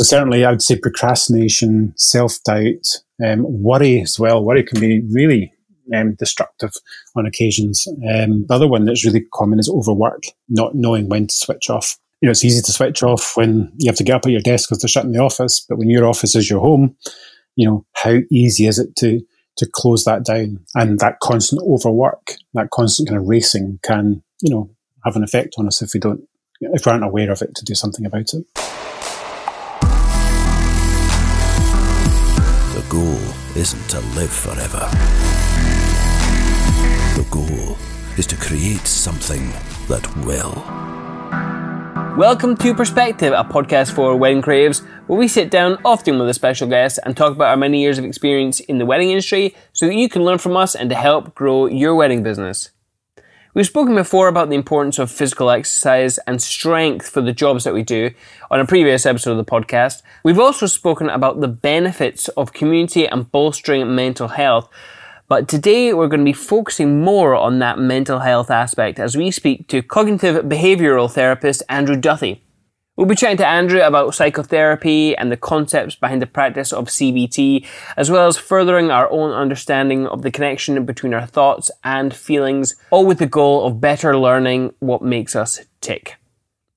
So certainly, I would say procrastination, self doubt, um, worry as well. Worry can be really um, destructive on occasions. Um, the other one that's really common is overwork, not knowing when to switch off. You know, it's easy to switch off when you have to get up at your desk because they're shutting the office. But when your office is your home, you know, how easy is it to to close that down? And that constant overwork, that constant kind of racing, can you know have an effect on us if we don't, if we aren't aware of it, to do something about it. Goal isn't to live forever. The goal is to create something that will. Welcome to Perspective, a podcast for wedding creatives, where we sit down, often with a special guest, and talk about our many years of experience in the wedding industry so that you can learn from us and to help grow your wedding business. We've spoken before about the importance of physical exercise and strength for the jobs that we do on a previous episode of the podcast. We've also spoken about the benefits of community and bolstering mental health. But today we're going to be focusing more on that mental health aspect as we speak to cognitive behavioral therapist Andrew Duthie. We'll be chatting to Andrew about psychotherapy and the concepts behind the practice of CBT, as well as furthering our own understanding of the connection between our thoughts and feelings, all with the goal of better learning what makes us tick.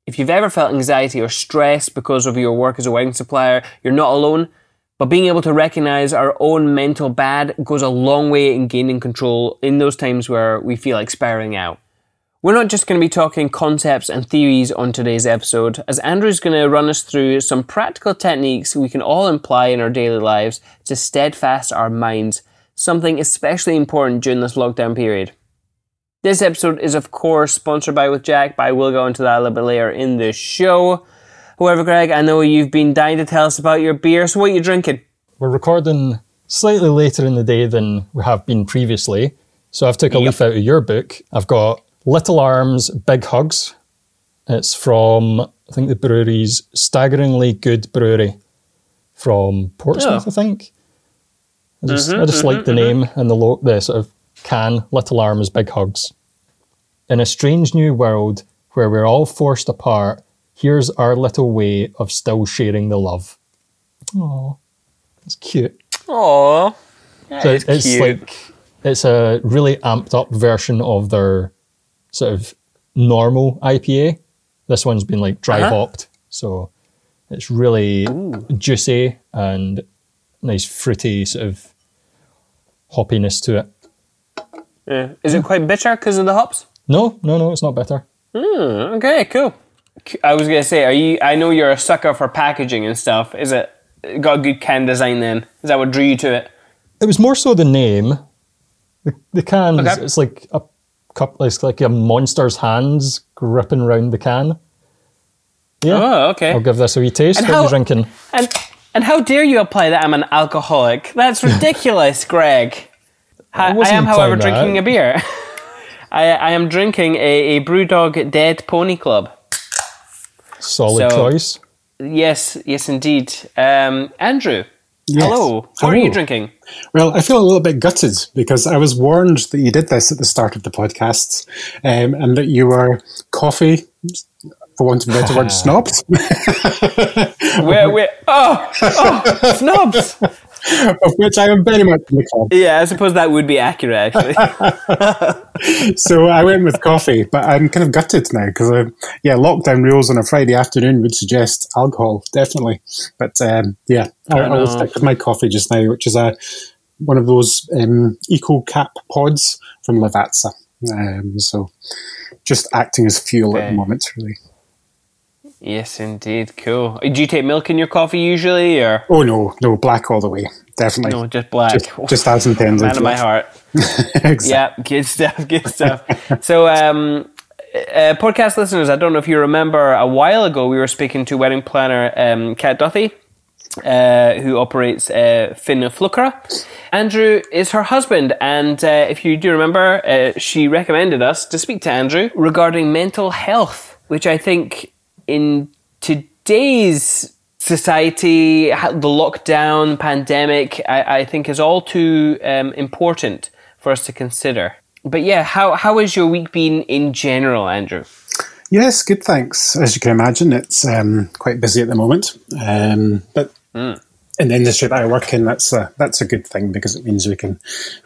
If you've ever felt anxiety or stress because of your work as a wedding supplier, you're not alone. But being able to recognize our own mental bad goes a long way in gaining control in those times where we feel like spiraling out. We're not just going to be talking concepts and theories on today's episode, as Andrew's going to run us through some practical techniques we can all apply in our daily lives to steadfast our minds, something especially important during this lockdown period. This episode is, of course, sponsored by With Jack, but I will go into that a little bit later in the show. However, Greg, I know you've been dying to tell us about your beer. So, what are you drinking? We're recording slightly later in the day than we have been previously. So, I've took a yep. leaf out of your book. I've got Little Arms Big Hugs. It's from, I think, the brewery's Staggeringly Good Brewery from Portsmouth, oh. I think. I just, mm-hmm, I just mm-hmm, like the mm-hmm. name and the, lo- the sort of can, Little Arms Big Hugs. In a strange new world where we're all forced apart, here's our little way of still sharing the love. Oh, that's cute. Oh, so it's, it's like it's a really amped up version of their sort of normal IPA. This one's been like dry uh-huh. hopped, so it's really Ooh. juicy and nice fruity sort of hoppiness to it. Yeah. Is it quite bitter because of the hops? No, no, no, it's not bitter. Mm, okay, cool. I was gonna say, are you? I know you're a sucker for packaging and stuff. Is it got a good can design? Then is that what drew you to it? It was more so the name. The the can okay. it's like a cup. It's like a monster's hands gripping around the can. Yeah. Oh, okay. I'll give this a wee taste. And what how, are you drinking? And and how dare you apply that I'm an alcoholic? That's ridiculous, Greg. I, I, am, however, that. drinking a beer. I, I am drinking a, a Brewdog Dead Pony Club. Solid so, choice. Yes, yes, indeed. Um, Andrew, yes. hello. How hello. are you drinking? Well, I feel a little bit gutted because I was warned that you did this at the start of the podcast um, and that you were coffee, for want of a better word, snobs. where, where, oh, oh, snobs. Of which I am very much in the club. Yeah, I suppose that would be accurate, actually. so I went with coffee, but I'm kind of gutted now because, uh, yeah, lockdown rules on a Friday afternoon would suggest alcohol, definitely. But um, yeah, I, I, will stick with my coffee just now, which is a one of those um, eco cap pods from Lavazza. Um, so just acting as fuel okay. at the moment, really. Yes, indeed. Cool. Do you take milk in your coffee usually, or? Oh no, no, black all the way. Definitely. No, just black. Just, just as intended. Man of my heart. exactly. Yeah, good stuff. Good stuff. so, um, uh, podcast listeners, I don't know if you remember a while ago we were speaking to wedding planner um, Kat Duthie. Uh, who operates uh, Finn Flukra. Andrew is her husband, and uh, if you do remember, uh, she recommended us to speak to Andrew regarding mental health, which I think in today's society, the lockdown, pandemic, I, I think is all too um, important for us to consider. But yeah, how how has your week been in general, Andrew? Yes, good. Thanks. As you can imagine, it's um, quite busy at the moment. Um, but mm. in the industry that I work in, that's a that's a good thing because it means we can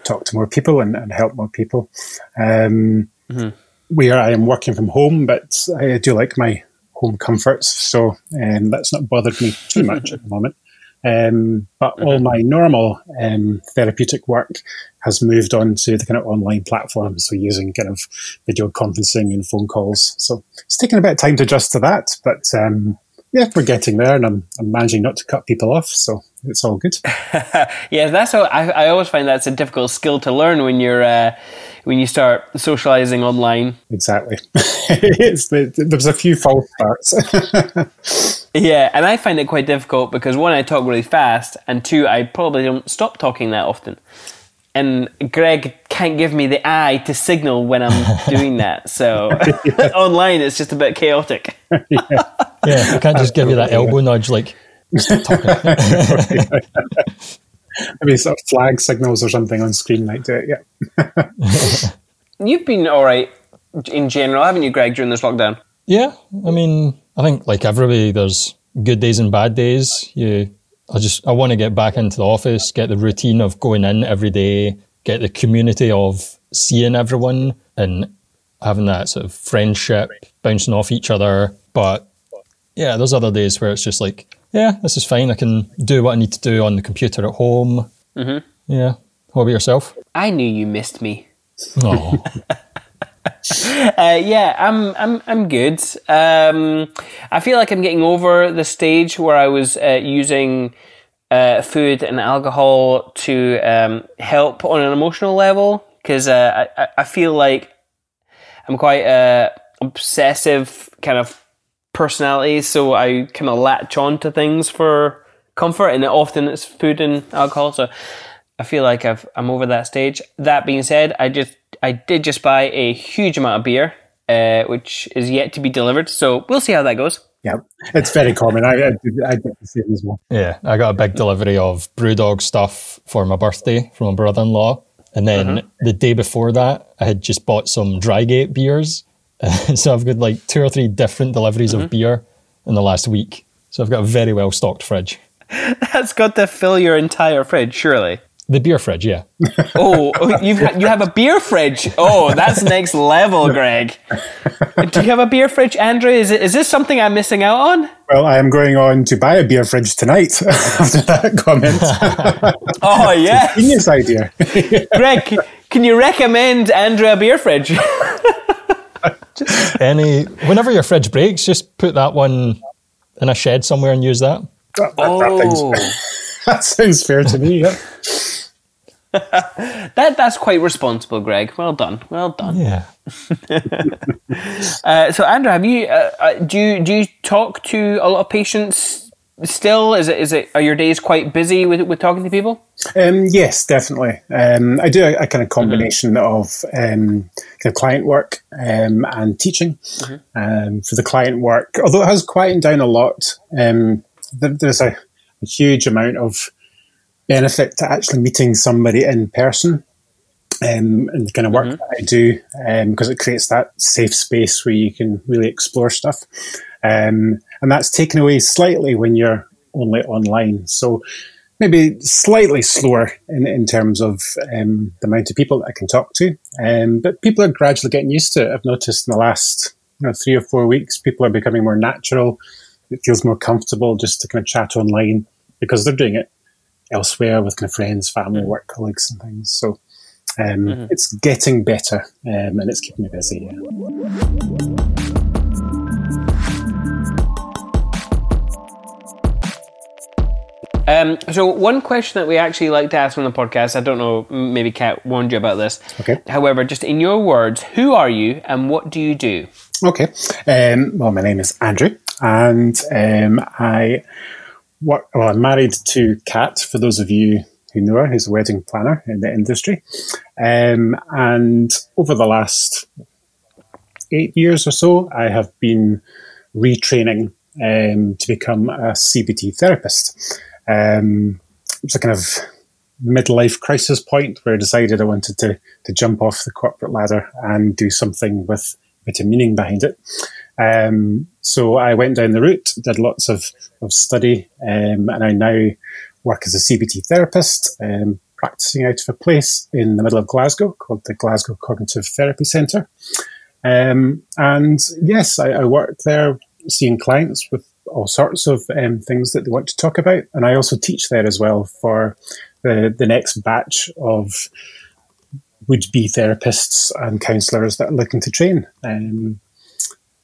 talk to more people and, and help more people. Um, mm-hmm. Where I am working from home, but I do like my home comforts, so um, that's not bothered me too much at the moment. Um, but all my normal um, therapeutic work has moved on to the kind of online platforms, so using kind of video conferencing and phone calls. So it's taken a bit of time to adjust to that, but um, yeah, we're getting there, and I'm, I'm managing not to cut people off, so it's all good. yeah, that's how I, I always find that's a difficult skill to learn when you're uh, when you start socializing online. Exactly, there's a few false starts. yeah, and I find it quite difficult because one, I talk really fast, and two, I probably don't stop talking that often and Greg can't give me the eye to signal when I'm doing that. So online, it's just a bit chaotic. yeah. yeah, I can't just give you that elbow nudge like. Maybe sort of flag signals or something on screen like do it. Yeah. You've been all right in general, haven't you, Greg, during this lockdown? Yeah, I mean, I think like everybody, there's good days and bad days. You I just I want to get back into the office, get the routine of going in every day, get the community of seeing everyone and having that sort of friendship, bouncing off each other. But yeah, there's other days where it's just like, yeah, this is fine. I can do what I need to do on the computer at home. Mm-hmm. Yeah. What about yourself? I knew you missed me. Oh. uh, yeah, I'm I'm I'm good. Um, I feel like I'm getting over the stage where I was uh, using uh, food and alcohol to um, help on an emotional level because uh, I I feel like I'm quite a obsessive kind of personality, so I kind of latch on to things for comfort, and often it's food and alcohol. So I feel like I've I'm over that stage. That being said, I just I did just buy a huge amount of beer, uh, which is yet to be delivered. So we'll see how that goes. Yeah, it's very common. I, I, I did the same as well. Yeah, I got a big delivery of Brewdog stuff for my birthday from my brother-in-law, and then uh-huh. the day before that, I had just bought some Drygate beers. so I've got like two or three different deliveries uh-huh. of beer in the last week. So I've got a very well stocked fridge. That's got to fill your entire fridge, surely. The beer fridge, yeah. oh, you've you have a beer fridge. Oh, that's next level, Greg. Do you have a beer fridge, Andrew? Is it, is this something I'm missing out on? Well, I am going on to buy a beer fridge tonight after that comment. oh yeah, genius idea, Greg. Can you recommend Andrew a beer fridge? Just any. Whenever your fridge breaks, just put that one in a shed somewhere and use that. that, that oh. that sounds fair to me. Yeah. that that's quite responsible, Greg. Well done. Well done. Yeah. uh, so, Andrew, have you uh, uh, do you do you talk to a lot of patients still? Is it is it are your days quite busy with with talking to people? Um, yes, definitely. Um, I do a, a, kind of combination mm-hmm. of um, kind of client work um, and teaching. Mm-hmm. Um, for the client work, although it has quietened down a lot, um, there's a, a huge amount of benefit to actually meeting somebody in person um, and the kind of work mm-hmm. that I do because it creates that safe space where you can really explore stuff. Um, and that's taken away slightly when you're only online. So maybe slightly slower in, in terms of um, the amount of people that I can talk to. Um, but people are gradually getting used to it. I've noticed in the last you know, three or four weeks, people are becoming more natural. It feels more comfortable just to kind of chat online because they're doing it elsewhere with kind of friends, family, mm-hmm. work colleagues, and things. So um, mm-hmm. it's getting better um, and it's keeping me busy. Yeah. Um, so one question that we actually like to ask on the podcast, I don't know, maybe Kat warned you about this. Okay. However, just in your words, who are you and what do you do? Okay. Um, well, my name is Andrew, and um, I what, well, I'm married to Kat, for those of you who know her, who's a wedding planner in the industry. Um, and over the last eight years or so, I have been retraining um, to become a CBT therapist. Um, it was a kind of midlife crisis point where I decided I wanted to, to jump off the corporate ladder and do something with a bit of meaning behind it. Um, so I went down the route, did lots of, of study, um, and I now work as a CBT therapist, um, practicing out of a place in the middle of Glasgow called the Glasgow Cognitive Therapy Centre. Um, and yes, I, I, work there seeing clients with all sorts of um, things that they want to talk about. And I also teach there as well for the, the next batch of would be therapists and counsellors that are looking to train. Um,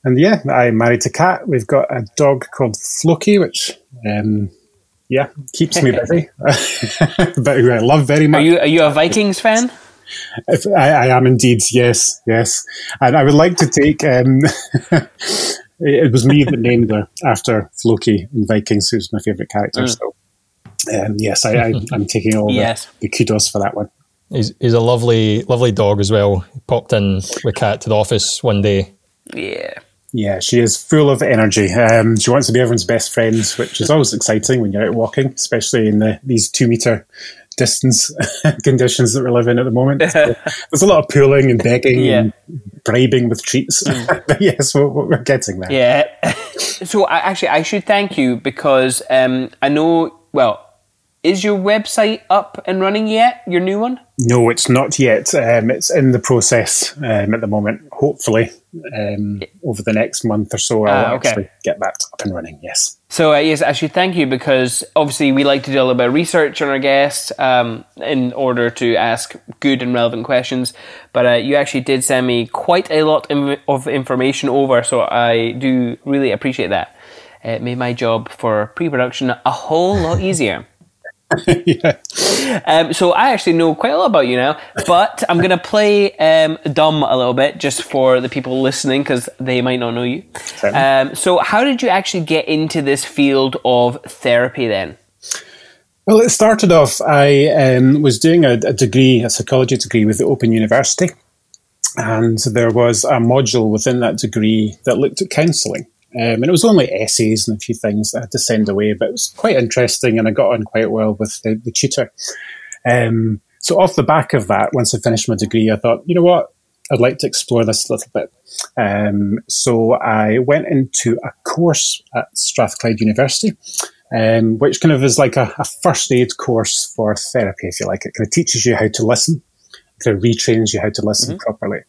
and yeah, I'm married to Kat. We've got a dog called Floki, which um, yeah keeps me busy, but who I love very much. Are you are you a Vikings fan? If, I, I, am indeed, yes, yes. And I would like to take. Um, it was me that named her after Floki in Vikings, who's my favourite character. Mm. So, um, yes, I, am taking all yes. the, the kudos for that one. He's, he's a lovely, lovely dog as well. He popped in with Kat to the office one day. Yeah. Yeah, she is full of energy. Um, she wants to be everyone's best friend, which is always exciting when you're out walking, especially in the, these two meter distance conditions that we're living at the moment. There's a lot of pulling and begging yeah. and bribing with treats. Mm. but yes, we're, we're, getting there. Yeah. so I, actually, I should thank you because um, I know, well, is your website up and running yet? Your new one? No, it's not yet. Um, it's in the process um, at the moment. Hopefully, um, over the next month or so, I'll uh, okay. actually get that up and running. Yes. So uh, yes, I should thank you because obviously we like to do a little bit of research on our guests um, in order to ask good and relevant questions. But uh, you actually did send me quite a lot of information over, so I do really appreciate that. It made my job for pre-production a whole lot easier. yeah. Um, so I actually know quite a lot about you now, but I'm going to play um, dumb a little bit just for the people listening because they might not know you. Um, so, how did you actually get into this field of therapy then? Well, it started off, I um, was doing a, a degree, a psychology degree with the Open University. And there was a module within that degree that looked at counselling. Um, and it was only essays and a few things that I had to send away, but it was quite interesting and I got on quite well with the, the tutor. Um, so off the back of that, once I finished my degree, I thought, you know what, I'd like to explore this a little bit. Um, so I went into a course at Strathclyde University, um, which kind of is like a, a, first aid course for therapy, if you like. It kind of teaches you how to listen, kind of retrains you how to listen mm-hmm. properly.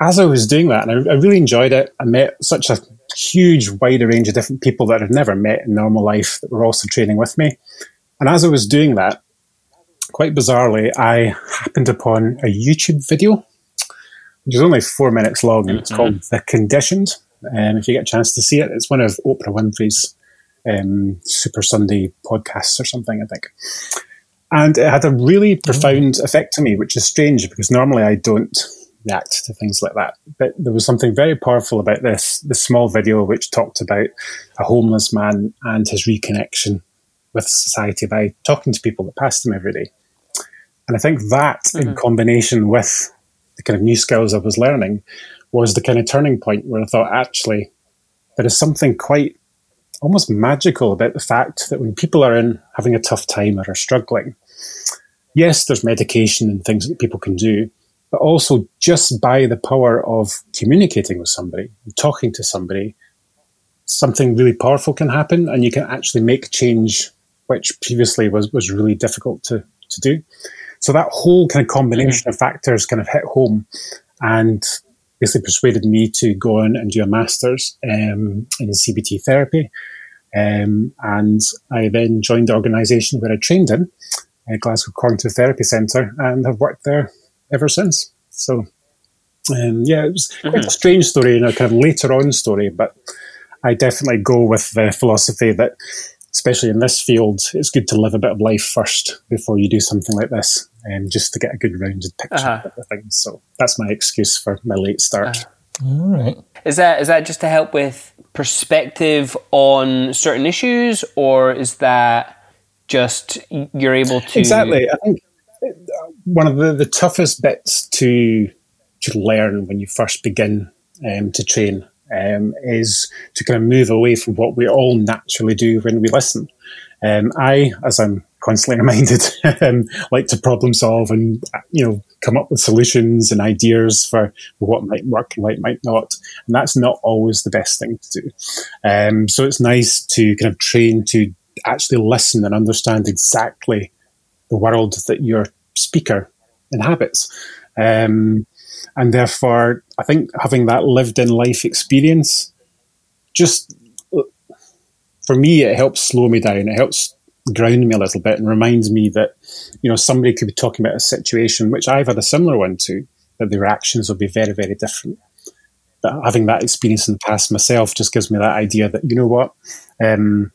As I was doing that, and I, I really enjoyed it, I met such a huge wider range of different people that I'd never met in normal life that were also training with me. And as I was doing that, quite bizarrely, I happened upon a YouTube video, which is only four minutes long, and it's mm-hmm. called The Conditioned. And um, if you get a chance to see it, it's one of Oprah Winfrey's um, Super Sunday podcasts or something, I think. And it had a really profound effect on me, which is strange because normally I don't react to things like that. But there was something very powerful about this, this small video which talked about a homeless man and his reconnection with society by talking to people that passed him every day. And I think that, mm-hmm. in combination with the kind of new skills I was learning, was the kind of turning point where I thought, actually, there is something quite almost magical about the fact that when people are in having a tough time or are struggling, yes, there's medication and things that people can do, but also just by the power of communicating with somebody, talking to somebody, something really powerful can happen and you can actually make change, which previously was, was really difficult to, to do. So that whole kind of combination of factors kind of hit home and basically persuaded me to go on and do a master's um, in CBT therapy. Um, and I then joined the organisation where I trained in, uh, Glasgow Cognitive Therapy Centre, and have worked there ever since. So, um, yeah, it was mm-hmm. quite a strange story and a kind of later on story, but I definitely go with the philosophy that, especially in this field, it's good to live a bit of life first before you do something like this, um, just to get a good rounded picture uh-huh. of things. So that's my excuse for my late start. Uh-huh. All right. Is that is that just to help with perspective on certain issues, or is that just you're able to exactly? I think one of the, the toughest bits to to learn when you first begin um, to train um, is to kind of move away from what we all naturally do when we listen. Um, I, as I'm constantly reminded, um, like to problem solve and you know come up with solutions and ideas for, what might work and what might not. And that's not always the best thing to do. Um, so it's nice to kind of train to actually listen and understand exactly the world that your speaker inhabits. Um, and therefore, I think having that lived in life experience just for me, it helps slow me down. It helps ground me a little bit and reminds me that, you know, somebody could be talking about a situation which I've had a similar one to, that the reactions will be very, very different. But having that experience in the past myself just gives me that idea that, you know what, um,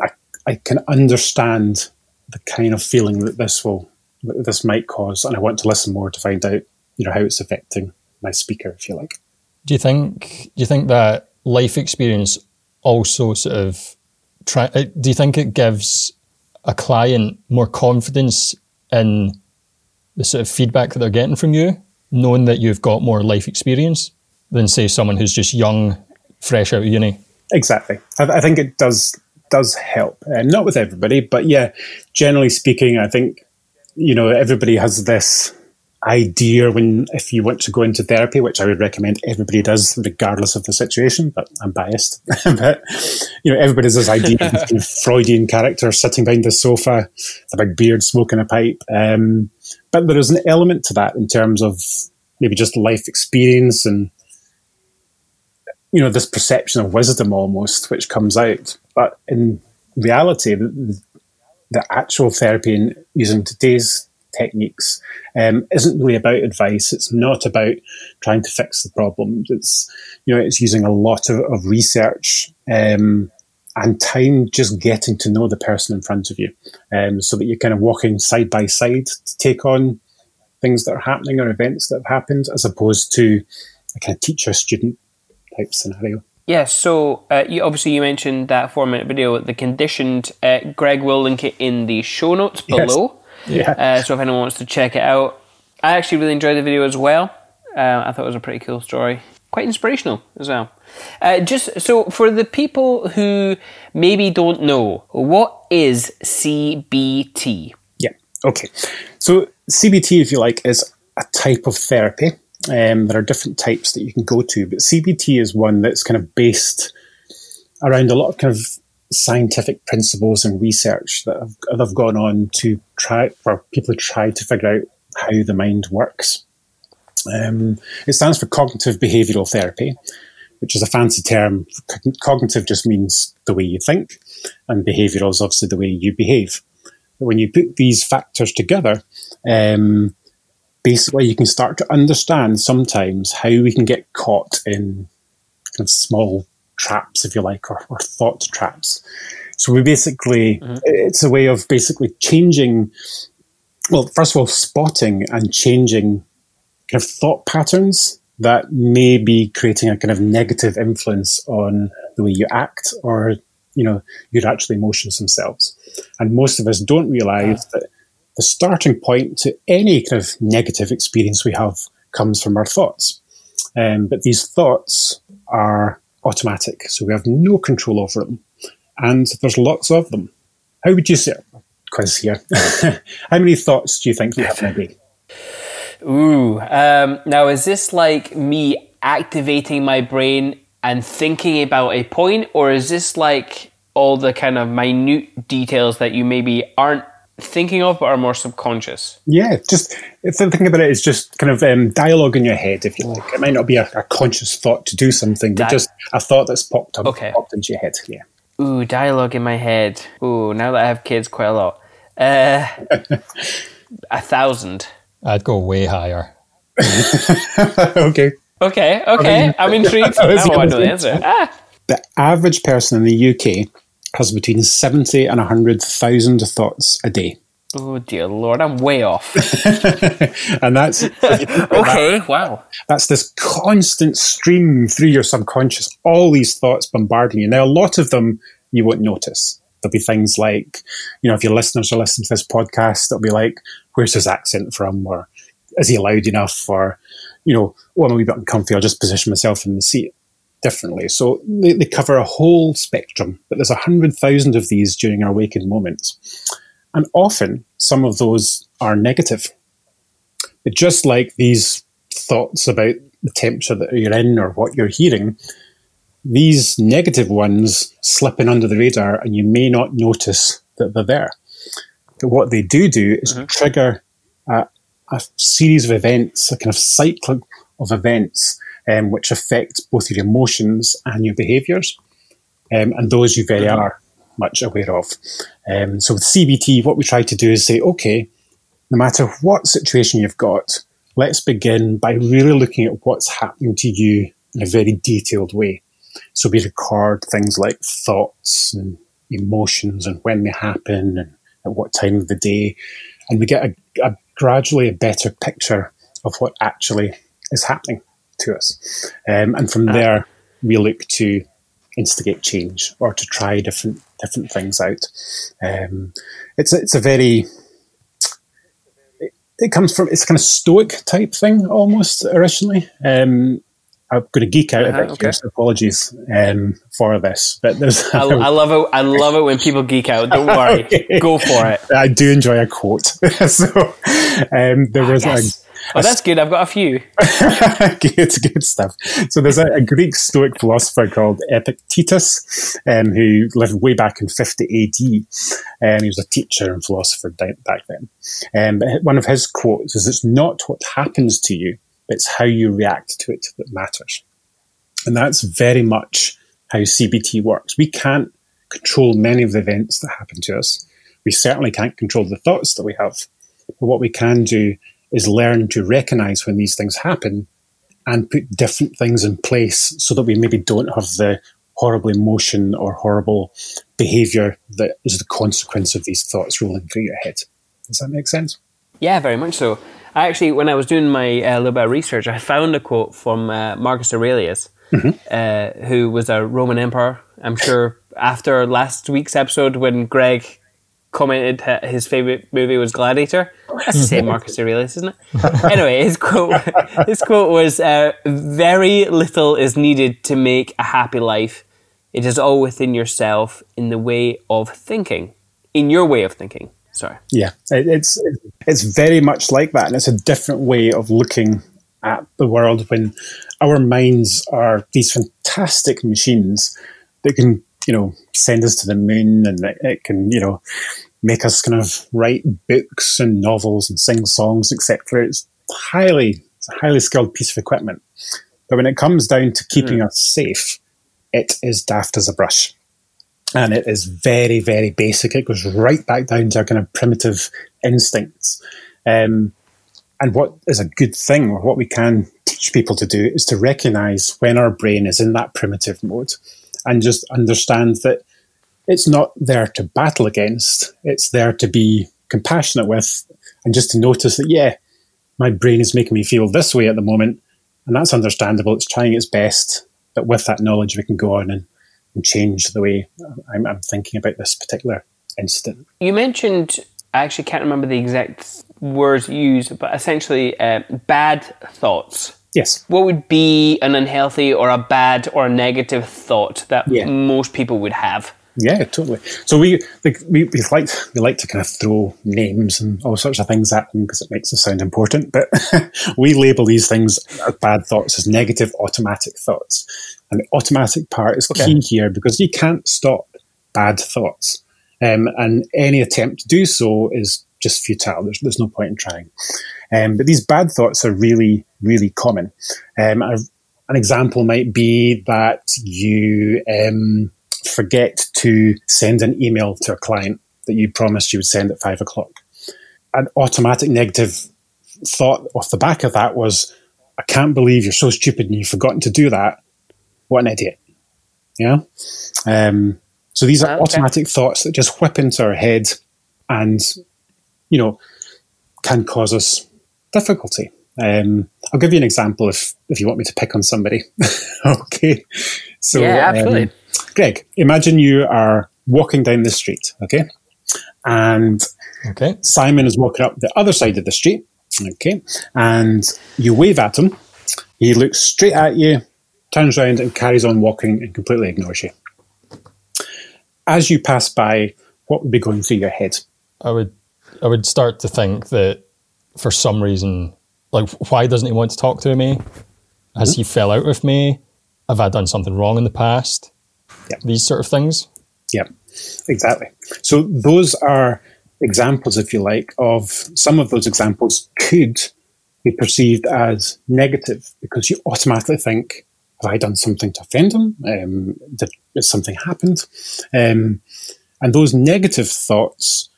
I, I can understand the kind of feeling that this will, that this might cause. And I want to listen more to find out, you know, how it's affecting my speaker, if you like. Do you think, do you think that life experience also sort of try, uh, do you think it gives a client more confidence in the sort of feedback that they're getting from you, knowing that you've got more life experience than say someone who's just young, fresh out of uni? Exactly. I, I think it does does help. Uh, not with everybody, but yeah, generally speaking, I think you know everybody has this idea when if you want to go into therapy, which I would recommend everybody does, regardless of the situation. But I'm biased. but you know, everybody has this idea of of Freudian character sitting behind the sofa, a big beard, smoking a pipe. Um, but there is an element to that in terms of maybe just life experience and you know this perception of wisdom almost, which comes out. But in reality, the, the actual therapy in using today's techniques um, isn't really about advice. It's not about trying to fix the problem. It's you know it's using a lot of, of research um, and time just getting to know the person in front of you, um, so that you're kind of walking side by side to take on things that are happening or events that have happened, as opposed to a kind of teacher student type scenario. Yeah, so uh, you, obviously you mentioned that four minute video, the conditioned. Uh, Greg will link it in the show notes below. Yes. Yeah. Uh, so if anyone wants to check it out, I actually really enjoyed the video as well. Uh, I thought it was a pretty cool story, quite inspirational as well. Uh, just so for the people who maybe don't know, what is CBT? Yeah. Okay. So CBT, if you like, is a type of therapy. Um, there are different types that you can go to, but CBT is one that's kind of based around a lot of kind of scientific principles and research that have, that have gone on to try for people to try to figure out how the mind works. Um, it stands for cognitive behavioral therapy, which is a fancy term. Cognitive just means the way you think, and behavioral is obviously the way you behave. But when you put these factors together, um, basically you can start to understand sometimes how we can get caught in kind of small traps, if you like, or, or thought traps. So we basically, mm-hmm. it's a way of basically changing, well, first of all, spotting and changing kind of thought patterns that may be creating a kind of negative influence on the way you act or, you know, your actual emotions themselves. And most of us don't realize that the starting point to any kind of negative experience we have comes from our thoughts. Um, but these thoughts are automatic, so we have no control over them. And there's lots of them. How would you say? Quiz here. How many thoughts do you think you have? Ooh. Um, now, is this like me activating my brain and thinking about a point, or is this like all the kind of minute details that you maybe aren't thinking of but are more subconscious? Yeah, just thinking about it is just kind of um, dialogue in your head, if you like. It might not be a, a conscious thought to do something, but Di- just a thought that's popped up, okay. popped into your head. Yeah. Ooh, dialogue in my head. Ooh, now that I have kids, quite a lot. Uh, a thousand. I'd go way higher. okay. Okay, okay. I'm intrigued. now I know the answer. Ah. The average person in the UK has between 70 and 100,000 thoughts a day. Oh dear lord, I'm way off. and that's okay. That, wow. That's this constant stream through your subconscious, all these thoughts bombarding you. Now, a lot of them you won't notice. There'll be things like, you know, if your listeners are listening to this podcast, they'll be like, where's his accent from? Or is he loud enough? Or, you know, oh, I'm a wee bit uncomfy. I'll just position myself in the seat differently. So they, they cover a whole spectrum, but there's a hundred thousand of these during our waking moments. And often some of those are negative. But just like these thoughts about the temperature that you're in or what you're hearing, these negative ones slip in under the radar and you may not notice that they're there. But what they do do is mm-hmm. trigger a, a, series of events, a kind of cycle of events, um, which affect both your emotions and your behaviours. Um, and those you very mm-hmm. are much aware of. Um, so with CBT, what we try to do is say, okay, no matter what situation you've got, let's begin by really looking at what's happening to you in a very detailed way. So we record things like thoughts and emotions and when they happen and at what time of the day. And we get a, a gradually a better picture of what actually is happening to us. Um, and from there, we look to instigate change or to try different different things out. Um, it's a, it's a very it, it, comes from it's kind of stoic type thing almost originally. Um, I'm going to geek out uh-huh, a bit okay. here, so apologies um, for this. But there's I, I, love it. I love it when people geek out. Don't worry, okay. go for it. I do enjoy a quote. so um, there ah, was yes. a Oh, that's good. I've got a few. good, good stuff. So there's a, a, Greek Stoic philosopher called Epictetus, um, who lived way back in 50 AD. and he was a teacher and philosopher back then. Um, one of his quotes is, "It's not what happens to you, it's how you react to it that matters." And that's very much how CBT works. We can't control many of the events that happen to us. We certainly can't control the thoughts that we have. But what we can do is learn to recognize when these things happen and put different things in place so that we maybe don't have the horrible emotion or horrible behavior that is the consequence of these thoughts rolling through your head. Does that make sense? Yeah, very much so. I actually, when I was doing my uh, little bit of research, I found a quote from uh, Marcus Aurelius, mm-hmm. uh, who was a Roman emperor. I'm sure after last week's episode, when Greg commented his favorite movie was Gladiator. That's the same Marcus Aurelius, isn't it? anyway, his quote his quote was uh, "Very little is needed to make a happy life. It is all within yourself, in the way of thinking, in your way of thinking." Sorry. Yeah, it's it's very much like that, and it's a different way of looking at the world when our minds are these fantastic machines that can you know send us to the moon and it, it can you know make us kind of write books and novels and sing songs, etc. It's highly, it's a highly skilled piece of equipment. But when it comes down to keeping mm. us safe, it is daft as a brush. And it is very, very basic. It goes right back down to our kind of primitive instincts. Um, and what is a good thing, or what we can teach people to do, is to recognize when our brain is in that primitive mode and just understand that it's not there to battle against. It's there to be compassionate with and just to notice that, yeah, my brain is making me feel this way at the moment. And that's understandable. It's trying its best. But with that knowledge, we can go on and, and change the way I'm, I'm thinking about this particular incident. You mentioned, I actually can't remember the exact words used, but essentially uh, bad thoughts. Yes. What would be an unhealthy or a bad or a negative thought that yeah. most people would have? Yeah, totally. So we like we, we like we like to kind of throw names and all sorts of things at them because it makes it sound important. But we label these things as bad thoughts as negative automatic thoughts, and the automatic part is okay. key here because you can't stop bad thoughts, um, and any attempt to do so is just futile. There's there's no point in trying. Um, but these bad thoughts are really really common. Um, an example might be that you um, forget to send an email to a client that you promised you would send at five o'clock. An automatic negative thought off the back of that was, I can't believe you're so stupid and you've forgotten to do that. What an idiot. Yeah. Um, so these are okay. automatic thoughts that just whip into our head and, you know, can cause us difficulty. Um, I'll give you an example if, if you want me to pick on somebody. okay. So, yeah, absolutely. Um, Greg, imagine you are walking down the street, okay? And okay. Simon is walking up the other side of the street, okay? And you wave at him. He looks straight at you, turns around and carries on walking and completely ignores you. As you pass by, what would be going through your head? I would I would start to think that for some reason, like why doesn't he want to talk to me? Has mm-hmm. he fell out with me? Have I done something wrong in the past? Yeah. These sort of things. Yeah, exactly. So those are examples, if you like, of some of those examples could be perceived as negative because you automatically think, have I done something to offend him? Um, did, did something happened? Um, and those negative thoughts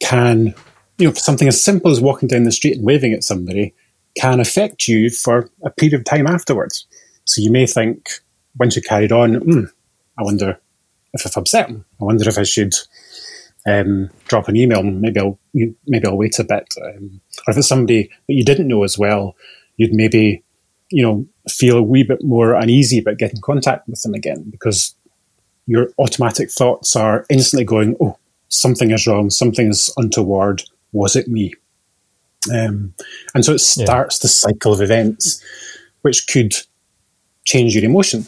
can, you know, something as simple as walking down the street and waving at somebody can affect you for a period of time afterwards. So you may think, once you carried on, mm, I wonder if I've upset him. I wonder if I should um, drop an email. Maybe I'll maybe I'll wait a bit. Um, or if it's somebody that you didn't know as well, you'd maybe you know feel a wee bit more uneasy about getting contact with them again because your automatic thoughts are instantly going, "Oh, something is wrong. Something is untoward. Was it me?" Um, and so it starts yeah. the cycle of events, which could change your emotion.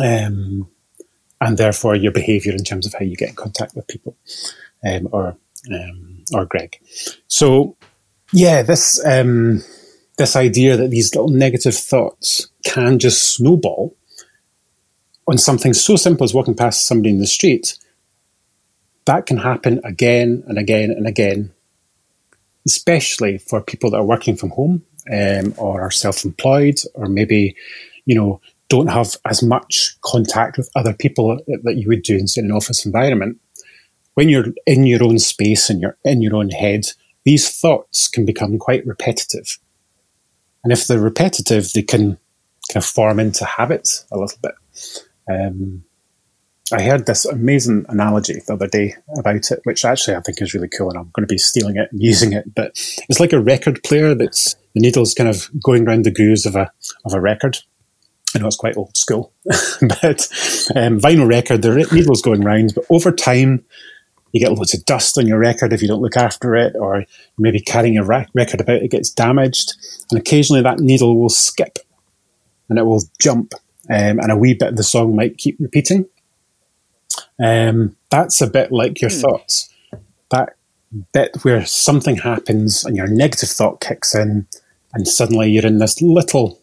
Um, and therefore your behaviour in terms of how you get in contact with people, um, or um, or Greg. So, yeah, this um, this idea that these little negative thoughts can just snowball on something so simple as walking past somebody in the street. That can happen again and again and again, especially for people that are working from home um, or are self-employed, or maybe you know don't have as much contact with other people that you would do in an office environment. When you're in your own space and you're in your own head, these thoughts can become quite repetitive. And if they're repetitive, they can kind of form into habits a little bit. Um, I heard this amazing analogy the other day about it, which actually I think is really cool, and I'm going to be stealing it and using it. But it's like a record player that's the needle's kind of going around the grooves of a of a record, I know it's quite old school, but um, vinyl record, the needle's going round, but over time, you get loads of dust on your record if you don't look after it, or maybe carrying a record about, it gets damaged, and occasionally that needle will skip and it will jump, um, and a wee bit of the song might keep repeating. Um, that's a bit like your mm. thoughts. That bit where something happens and your negative thought kicks in, and suddenly you're in this little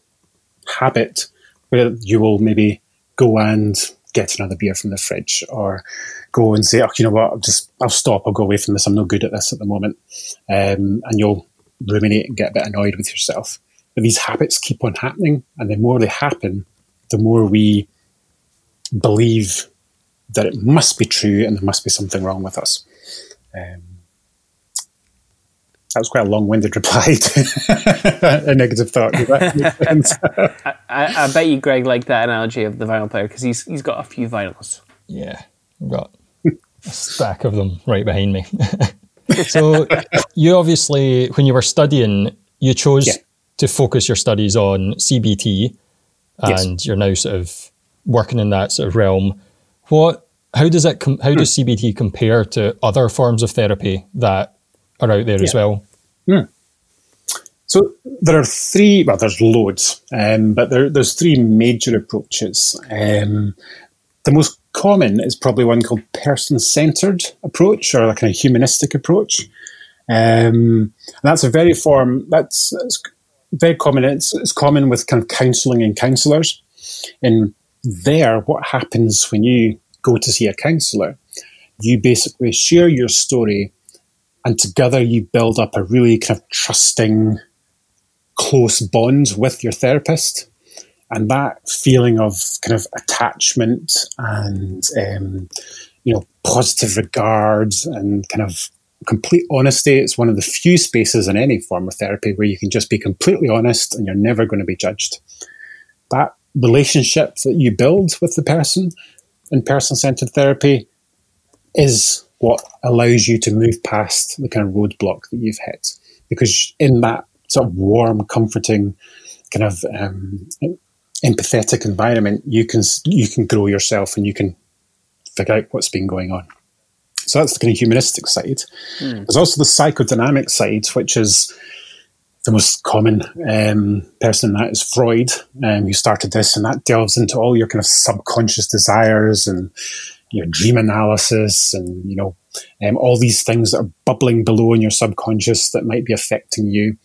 habit where you will maybe go and get another beer from the fridge or go and say, oh, you know what, I'll just, I'll stop, I'll go away from this, I'm no good at this at the moment. Um, and you'll ruminate and get a bit annoyed with yourself. But these habits keep on happening, and the more they happen, the more we believe that it must be true and there must be something wrong with us. Um, that was quite a long-winded reply to a negative thought. I, I, I, bet you, Greg, like that analogy of the vinyl player because he's he's got a few vinyls. Yeah, I've got a stack of them right behind me. so you obviously, when you were studying, you chose yeah. to focus your studies on CBT, and yes. you're now sort of working in that sort of realm. What? How does it? Com- how does. CBT compare to other forms of therapy that are out there yeah. as well. Hmm. So there are three, well, there's loads, um, but there, there's three major approaches. Um, the most common is probably one called person-centered approach or a kind of humanistic approach. Um, and that's a very form, that's, that's very common. It's, it's common with kind of counselling and counsellors. And there, what happens when you go to see a counsellor, you basically share your story and together you build up a really kind of trusting, close bond with your therapist. And that feeling of kind of attachment and, um, you know, positive regards and kind of complete honesty. It's one of the few spaces in any form of therapy where you can just be completely honest and you're never going to be judged. That relationship that you build with the person in person centered therapy is what allows you to move past the kind of roadblock that you've hit. Because in that sort of warm, comforting, kind of um, empathetic environment, you can you can grow yourself and you can figure out what's been going on. So that's the kind of humanistic side. Mm. There's also the psychodynamic side, which is the most common um, person in that is Freud, um, who started this, and that delves into all your kind of subconscious desires and your dream analysis and, you know, um, all these things that are bubbling below in your subconscious that might be affecting you.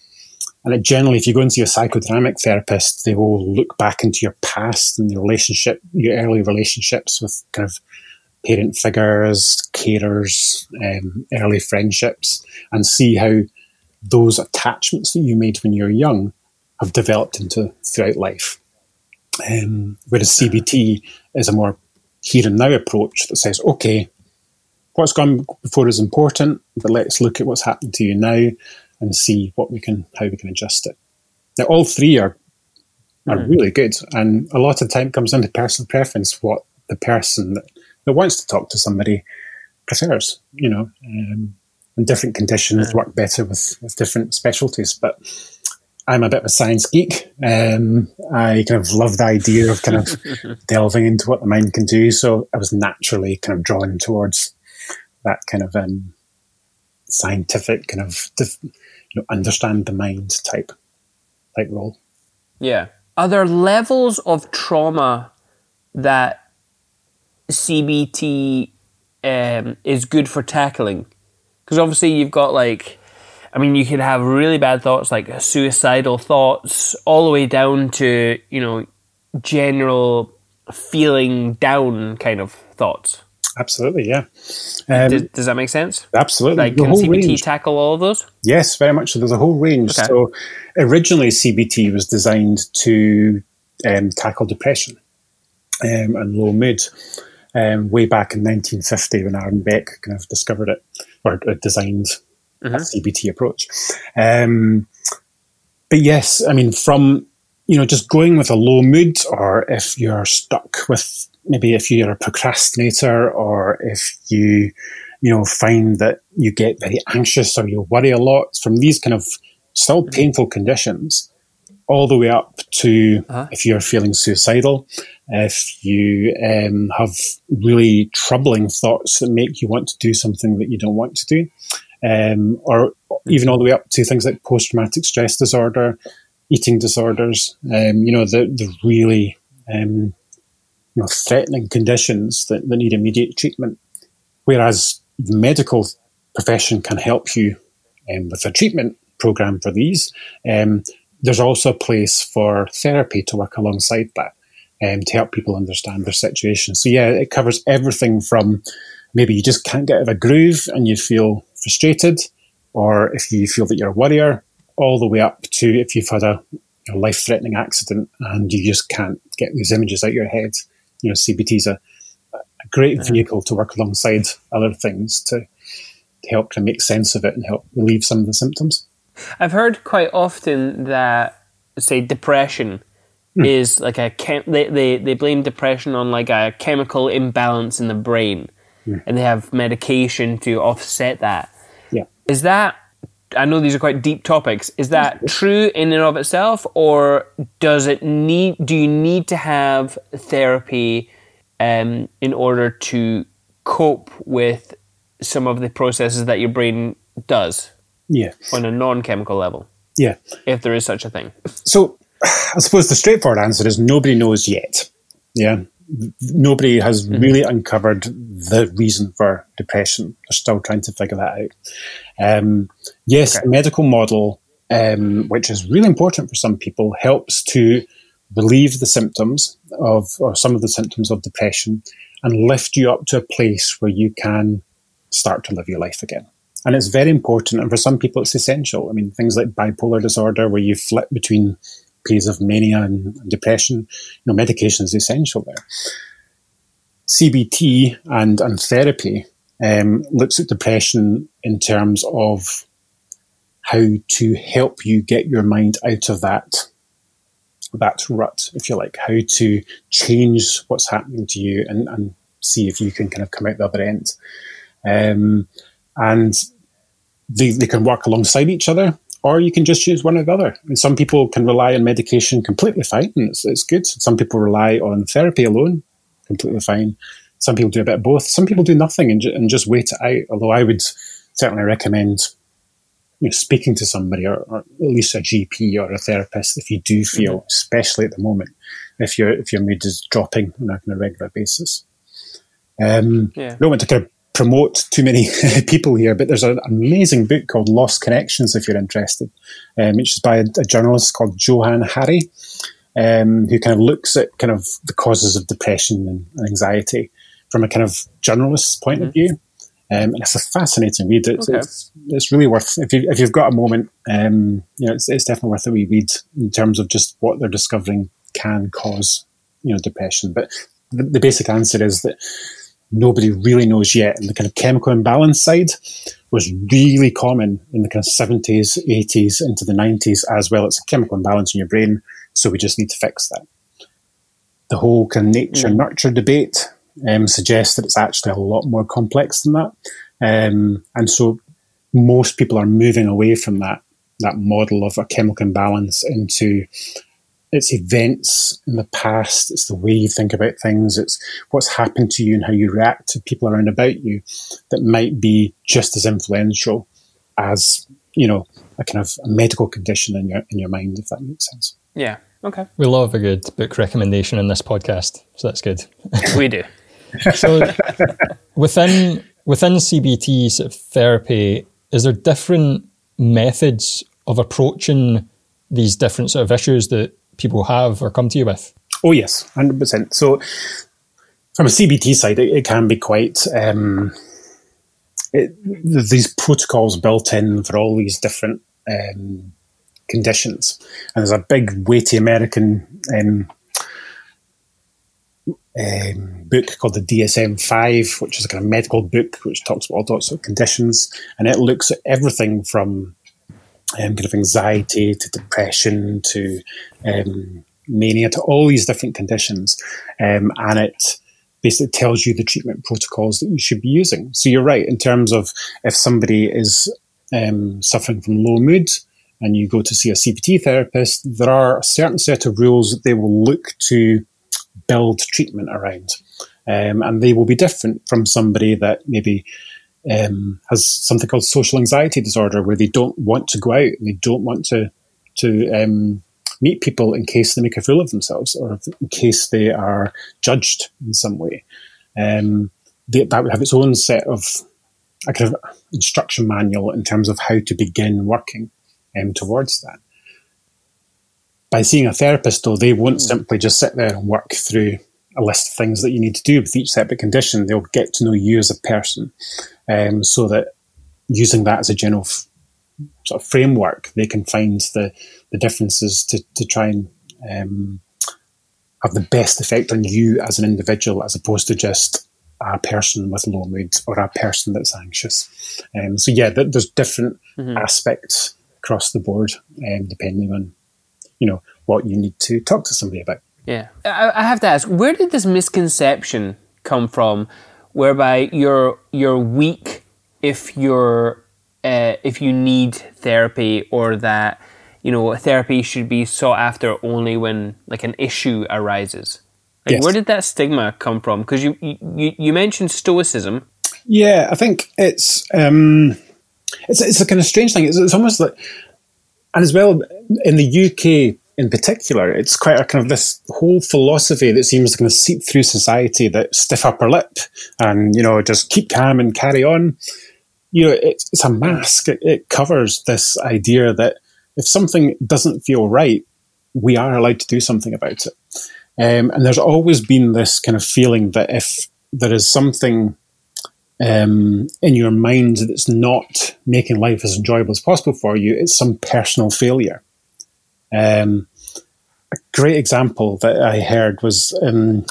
And generally, if you go into your psychodynamic therapist, they will look back into your past and your relationship, your early relationships with kind of parent figures, carers, um, early friendships, and see how those attachments that you made when you were young have developed into throughout life. Um, whereas CBT is a more here and now approach that says, okay, what's gone before is important, but let's look at what's happened to you now and see what we can how we can adjust it. Now, all three are are mm. really good, and a lot of time comes into personal preference what the person that, that wants to talk to somebody prefers. You know, um, and different conditions mm. work better with with different specialties, but. I'm a bit of a science geek. Um, I kind of love the idea of kind of delving into what the mind can do. So I was naturally kind of drawn towards that kind of um, scientific kind of you know, understand the mind type type role. Yeah. Are there levels of trauma that CBT um, is good for tackling? Because obviously you've got like, I mean, you could have really bad thoughts like suicidal thoughts, all the way down to you know general feeling down kind of thoughts. Absolutely, yeah. Um, does, does, that make sense? Absolutely. Like, can CBT range. tackle all of those? Yes, very much so. There's a whole range. Okay. So, originally, CBT was designed to um, tackle depression um, and low mood. Um, way back in 1950, when Aaron Beck kind of discovered it or uh, designed mm-hmm. CBT approach. Um, but yes, I mean, from you know, just going with a low mood, or if you're stuck with maybe if you're a procrastinator or if you, you know, find that you get very anxious or you worry a lot from these kind of still mm-hmm. painful conditions, all the way up to uh-huh. if you're feeling suicidal, if you um, have really troubling thoughts that make you want to do something that you don't want to do, um, or even all the way up to things like post traumatic stress disorder, eating disorders, um, you know, the, the really um, you know, threatening conditions that, that need immediate treatment. Whereas the medical profession can help you um, with a treatment program for these. Um, there's also a place for therapy to work alongside that um, to help people understand their situation. So, yeah, it covers everything from maybe you just can't get out of a groove and you feel frustrated, or if you feel that you're a worrier, all the way up to if you've had a, a life threatening accident and you just can't get these images out your head you know, CBT is a, a great uh-huh. vehicle to work alongside other things to, to help to make sense of it and help relieve some of the symptoms. I've heard quite often that, say, depression mm. is like a chem- they, they they blame depression on like a chemical imbalance in the brain, mm. and they have medication to offset that. Is that I know these are quite deep topics. Is that true in and of itself, or does it need? Do you need to have therapy um, in order to cope with some of the processes that your brain does? Yeah, on a non-chemical level. Yeah, if there is such a thing. So, I suppose the straightforward answer is nobody knows yet. Yeah, nobody has mm-hmm. really uncovered the reason for depression. They're still trying to figure that out. Um, yes, okay. medical model, um, which is really important for some people, helps to relieve the symptoms of, or some of the symptoms of depression and lift you up to a place where you can start to live your life again. And it's very important. And for some people, it's essential. I mean, things like bipolar disorder, where you flip between periods of mania and, depression, you know, medication is essential there. CBT and, and therapy um, looks at depression in terms of how to help you get your mind out of that that rut, if you like, how to change what's happening to you and, and see if you can kind of come out the other end. Um, and they, they can work alongside each other or you can just choose one or the other. And some people can rely on medication completely fine, and it's, it's good. Some people rely on therapy alone, completely fine. Some people do a bit of both. Some people do nothing and, ju- and just wait it out. Although I would certainly recommend you know, speaking to somebody, or, or, at least a GP or a therapist, if you do feel, mm-hmm. especially at the moment, if your if your mood is dropping on a, on a regular basis. Um, Yeah. I don't want to kind of promote too many people here, but there's an amazing book called Lost Connections if you're interested, um, which is by a, a journalist called Johann Hari, um, who kind of looks at kind of the causes of depression and, anxiety from a kind of journalist's point of view. Um, and it's a fascinating read. It's, Okay. it's, it's really worth if you if you've got a moment. Um, you know, it's, it's definitely worth a wee read in terms of just what they're discovering can cause you know depression. But the, the basic answer is that nobody really knows yet. And the kind of chemical imbalance side was really common in the kind of seventies, eighties, into the nineties as well. It's a chemical imbalance in your brain, so we just need to fix that. The whole kind of nature nurture debate um, suggests that it's actually a lot more complex than that, um, and so most people are moving away from that that model of a chemical imbalance into it's events in the past, it's the way you think about things, it's what's happened to you and how you react to people around about you that might be just as influential as, you know, a kind of a medical condition in your in your mind, if that makes sense. Yeah. Okay. We love a good book recommendation in this podcast, so that's good. We do. So within within CBT sort of therapy, is there different methods of approaching these different sort of issues that people have or come to you with? Oh yes, hundred percent. So from a CBT side, it, it can be quite um, it, these protocols built in for all these different um, conditions, and there's a big weighty American um, um, book called the DSM Five, which is a kind of medical book which talks about all sorts of conditions, and it looks at everything from um, kind of anxiety to depression to um, mania to all these different conditions, um, and it basically tells you the treatment protocols that you should be using. So you're right in terms of if somebody is um, suffering from low mood and you go to see a CBT therapist, there are a certain set of rules that they will look to build treatment around, um, and they will be different from somebody that maybe um, has something called social anxiety disorder, where they don't want to go out and they don't want to to um, meet people in case they make a fool of themselves or in case they are judged in some way. Um, they, that would have its own set of a kind of instruction manual in terms of how to begin working um, towards that. By seeing a therapist, though, they won't simply just sit there and work through a list of things that you need to do with each separate condition. They'll get to know you as a person, um, so that using that as a general f- sort of framework, they can find the, the differences to, to try and um, have the best effect on you as an individual, as opposed to just a person with low mood or a person that's anxious. Um, so yeah, th- there's different aspects across the board, um, depending on you know what you need to talk to somebody about. Yeah. I, I have to ask, where did this misconception come from, whereby you're you're weak if you're uh, if you need therapy, or that you know therapy should be sought after only when like an issue arises? Like, Yes. where did that stigma come from? Because you, you you mentioned stoicism. Yeah, I think it's um, it's it's a kind of strange thing. It's, it's almost like, and as well in the UK in particular, it's quite a kind of this whole philosophy that seems to kind of seep through society that stiff upper lip and you know just keep calm and carry on. You know, it's, it's a mask. It, it covers this idea that if something doesn't feel right, we are allowed to do something about it. Um, and there's always been this kind of feeling that if there is something um, in your mind that's not making life as enjoyable as possible for you, it's some personal failure. Um, a great example that I heard was um,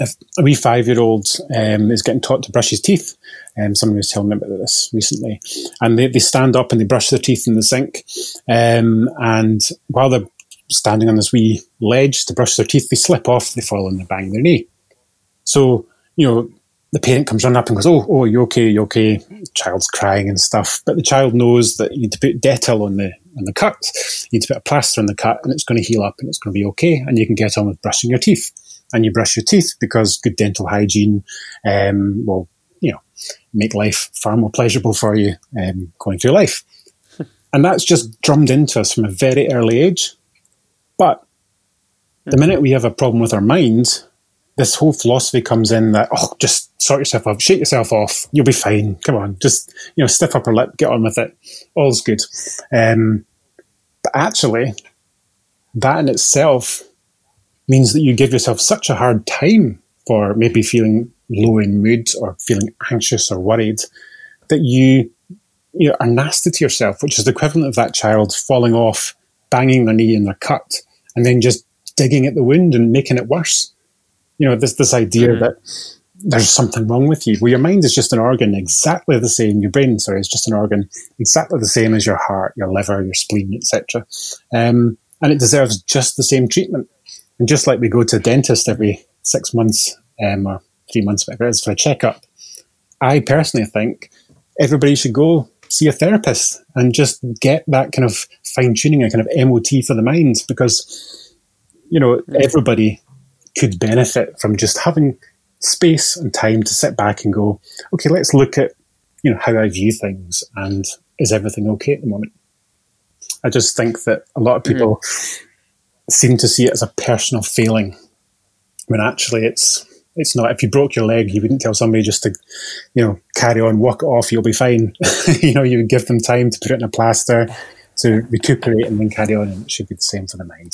a, wee five year old um, is getting taught to brush his teeth. Um, someone was telling me about this recently. And they, they stand up and they brush their teeth in the sink. Um, and while they're standing on this wee ledge to brush their teeth, they slip off, they fall and they bang their knee. So, you know, the parent comes running up and goes, "Oh, oh, you okay? You okay?" Child's crying and stuff, but the child knows that you need to put Dettol on the on the cut. You need to put a plaster on the cut, and it's going to heal up, and it's going to be okay, and you can get on with brushing your teeth. And you brush your teeth because good dental hygiene um, will, you know, make life far more pleasurable for you um, going through life. and that's just drummed into us from a very early age. But the minute we have a problem with our mind, this whole philosophy comes in that oh, just sort yourself up, shake yourself off, you'll be fine. Come on, just you know, stiff upper lip, get on with it. All's good. Um, but actually, that in itself means that you give yourself such a hard time for maybe feeling low in mood or feeling anxious or worried that you you know, are nasty to yourself, which is the equivalent of that child falling off, banging their knee in their cut, and then just digging at the wound and making it worse. You know, this this idea mm-hmm. that there's something wrong with you. Well, your mind is just an organ exactly the same. Your brain, sorry, is just an organ exactly the same as your heart, your liver, your spleen, etc. Um, and it deserves just the same treatment. And just like we go to a dentist every six months um, or three months, whatever it is, for a checkup, I personally think everybody should go see a therapist and just get that kind of fine tuning, a kind of MOT for the mind, because you know mm. everybody could benefit from just having space and time to sit back and go, okay, let's look at you know how I view things and is everything okay at the moment. I just think that a lot of people mm. seem to see it as a personal failing when actually it's it's not. If you broke your leg, you wouldn't tell somebody just to, you know, carry on, walk it off. You'll be fine. you know, you would give them time to put it in a plaster to recuperate and then carry on. And it should be the same for the mind.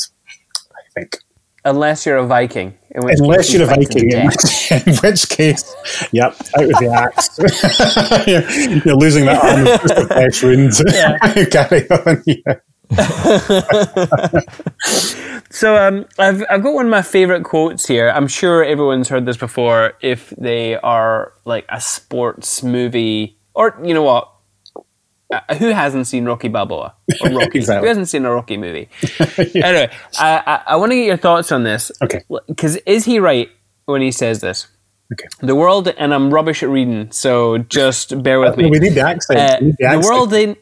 I think. Unless you're a Viking. Unless you're a Viking, in which, in which, case, yep, out with the axe. you're, you're, losing that arm with just a flesh wound. Yeah. carry on. Yeah. So um, I've I've got one of my favorite quotes here. I'm sure everyone's heard this before. If they are like a sports movie, or you know what, uh, who hasn't seen Rocky Balboa or Rocky? exactly. Who hasn't seen a Rocky movie? yeah. Anyway, I I, I want to get your thoughts on this. Okay. Because is he right when he says this? Okay. The world, and I'm rubbish at reading, so just bear with me. We need the accent. Uh, need the, accent. the world in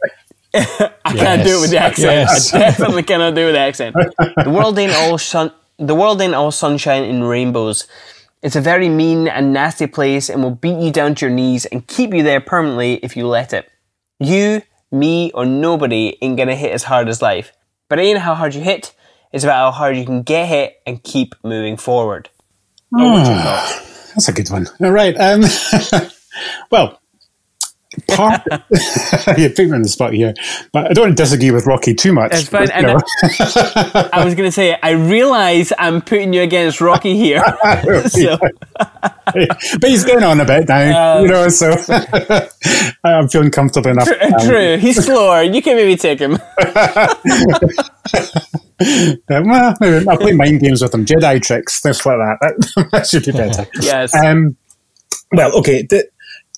I yes. can't do it with the accent. Yes. I definitely cannot do it with the accent. The world ain't all sun. The world ain't all sunshine and rainbows. It's a very mean and nasty place and will beat you down to your knees and keep you there permanently if you let it. You, me, or nobody ain't gonna hit as hard as life. But it ain't how hard you hit, it's about how hard you can get hit and keep moving forward. Oh, that's a good one. All right. Um, well, part, you put me on the spot here, but I don't want to disagree with Rocky too much. It's fine. But, I, I, was going to say, I realise I'm putting you against Rocky here. so. but he's getting on a bit now, um, you know, so I'm feeling comfortable enough. True, true. he's slower. You can maybe take him. well, I'll play mind games with him, Jedi tricks, stuff like that. That, that should be better. Yes. Um, well, okay. The,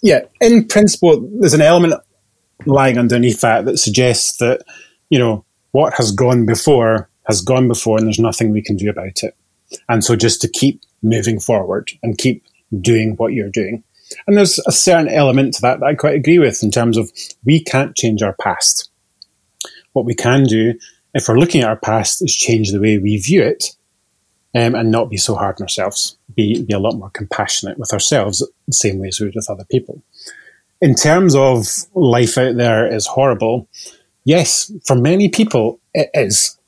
yeah, in principle, there's an element lying underneath that that suggests that, you know, what has gone before has gone before and there's nothing we can do about it. And so just to keep moving forward and keep doing what you're doing. And there's a certain element to that that I quite agree with in terms of we can't change our past. What we can do, if we're looking at our past, is change the way we view it um, and not be so hard on ourselves. Be, be a lot more compassionate with ourselves, the same way as we would with other people. In terms of life out there is horrible, yes, for many people it is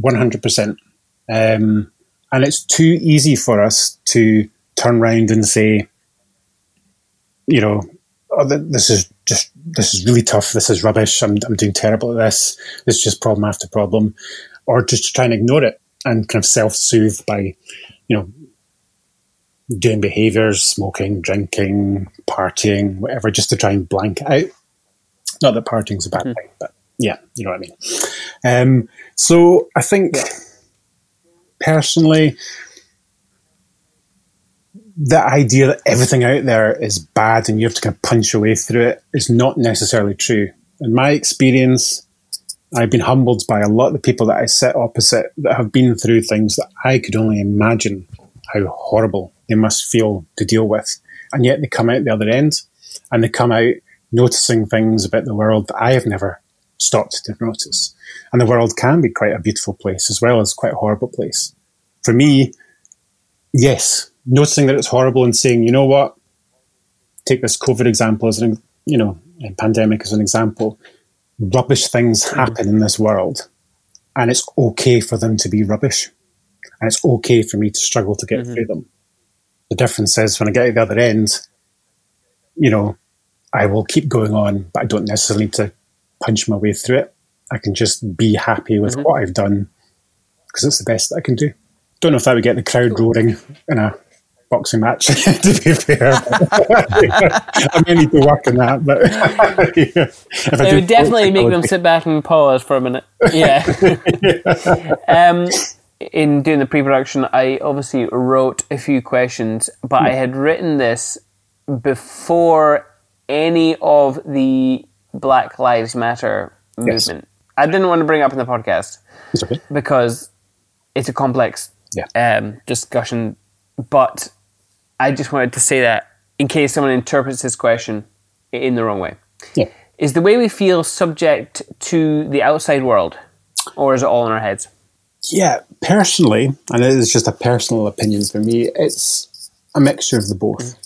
100%. Um, and it's too easy for us to turn around and say, you know, oh, this is just this is really tough. This is rubbish. I'm I'm doing terrible at this. It's just problem after problem, or just try and ignore it and kind of self-soothe by, you know, doing behaviors, smoking, drinking, partying, whatever, just to try and blank out. Not that partying's a bad mm. thing, but yeah, you know what I mean. Um, so I think personally, the idea that everything out there is bad and you have to kind of punch your way through it is not necessarily true. In my experience, I've been humbled by a lot of the people that I sit opposite that have been through things that I could only imagine how horrible they must feel to deal with. And yet they come out the other end and they come out noticing things about the world that I have never stopped to notice. And the world can be quite a beautiful place as well as quite a horrible place. For me, yes, noticing that it's horrible and saying, you know what, take this COVID example as an, you know, pandemic as an example rubbish things mm. happen in this world, and it's okay for them to be rubbish, and it's okay for me to struggle to get mm-hmm. through them. The difference is when I get to the other end, you know, I will keep going on, but I don't necessarily need to punch my way through it. I can just be happy with mm-hmm. what I've done because it's the best that I can do. Don't know if that would get the crowd roaring in a boxing match. to be fair, I may need to work on that, but yeah. it would definitely make them sit back and pause for a minute. Yeah. um, in doing the pre-production, I obviously wrote a few questions, but I had written this before any of the Black Lives Matter movement. Yes. I didn't want to bring it up in the podcast okay. because it's a complex yeah. um, discussion. But I just wanted to say that in case someone interprets this question in the wrong way. Yeah. Is the way we feel subject to the outside world, or is it all in our heads? Yeah, personally, and it is just a personal opinion for me, it's a mixture of the both.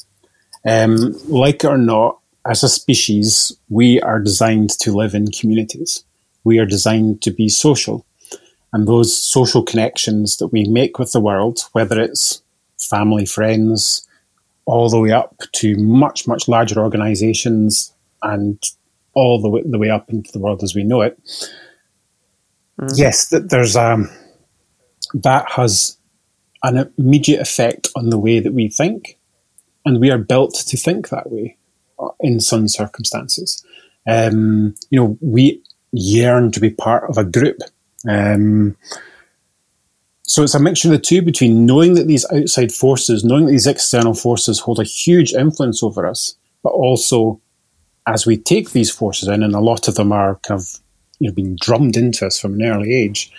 Um, like it or not, as a species, we are designed to live in communities. We are designed to be social. And those social connections that we make with the world, whether it's family, friends, all the way up to much, much larger organizations and all the way, the way up into the world as we know it. Mm. Yes, there's um, that has an immediate effect on the way that we think, and we are built to think that way uh, in some circumstances. Um, you know, we yearn to be part of a group. Um, so it's a mixture of the two between knowing that these outside forces, knowing that these external forces hold a huge influence over us, but also as we take these forces in, and a lot of them are kind of you know being drummed into us from an early age,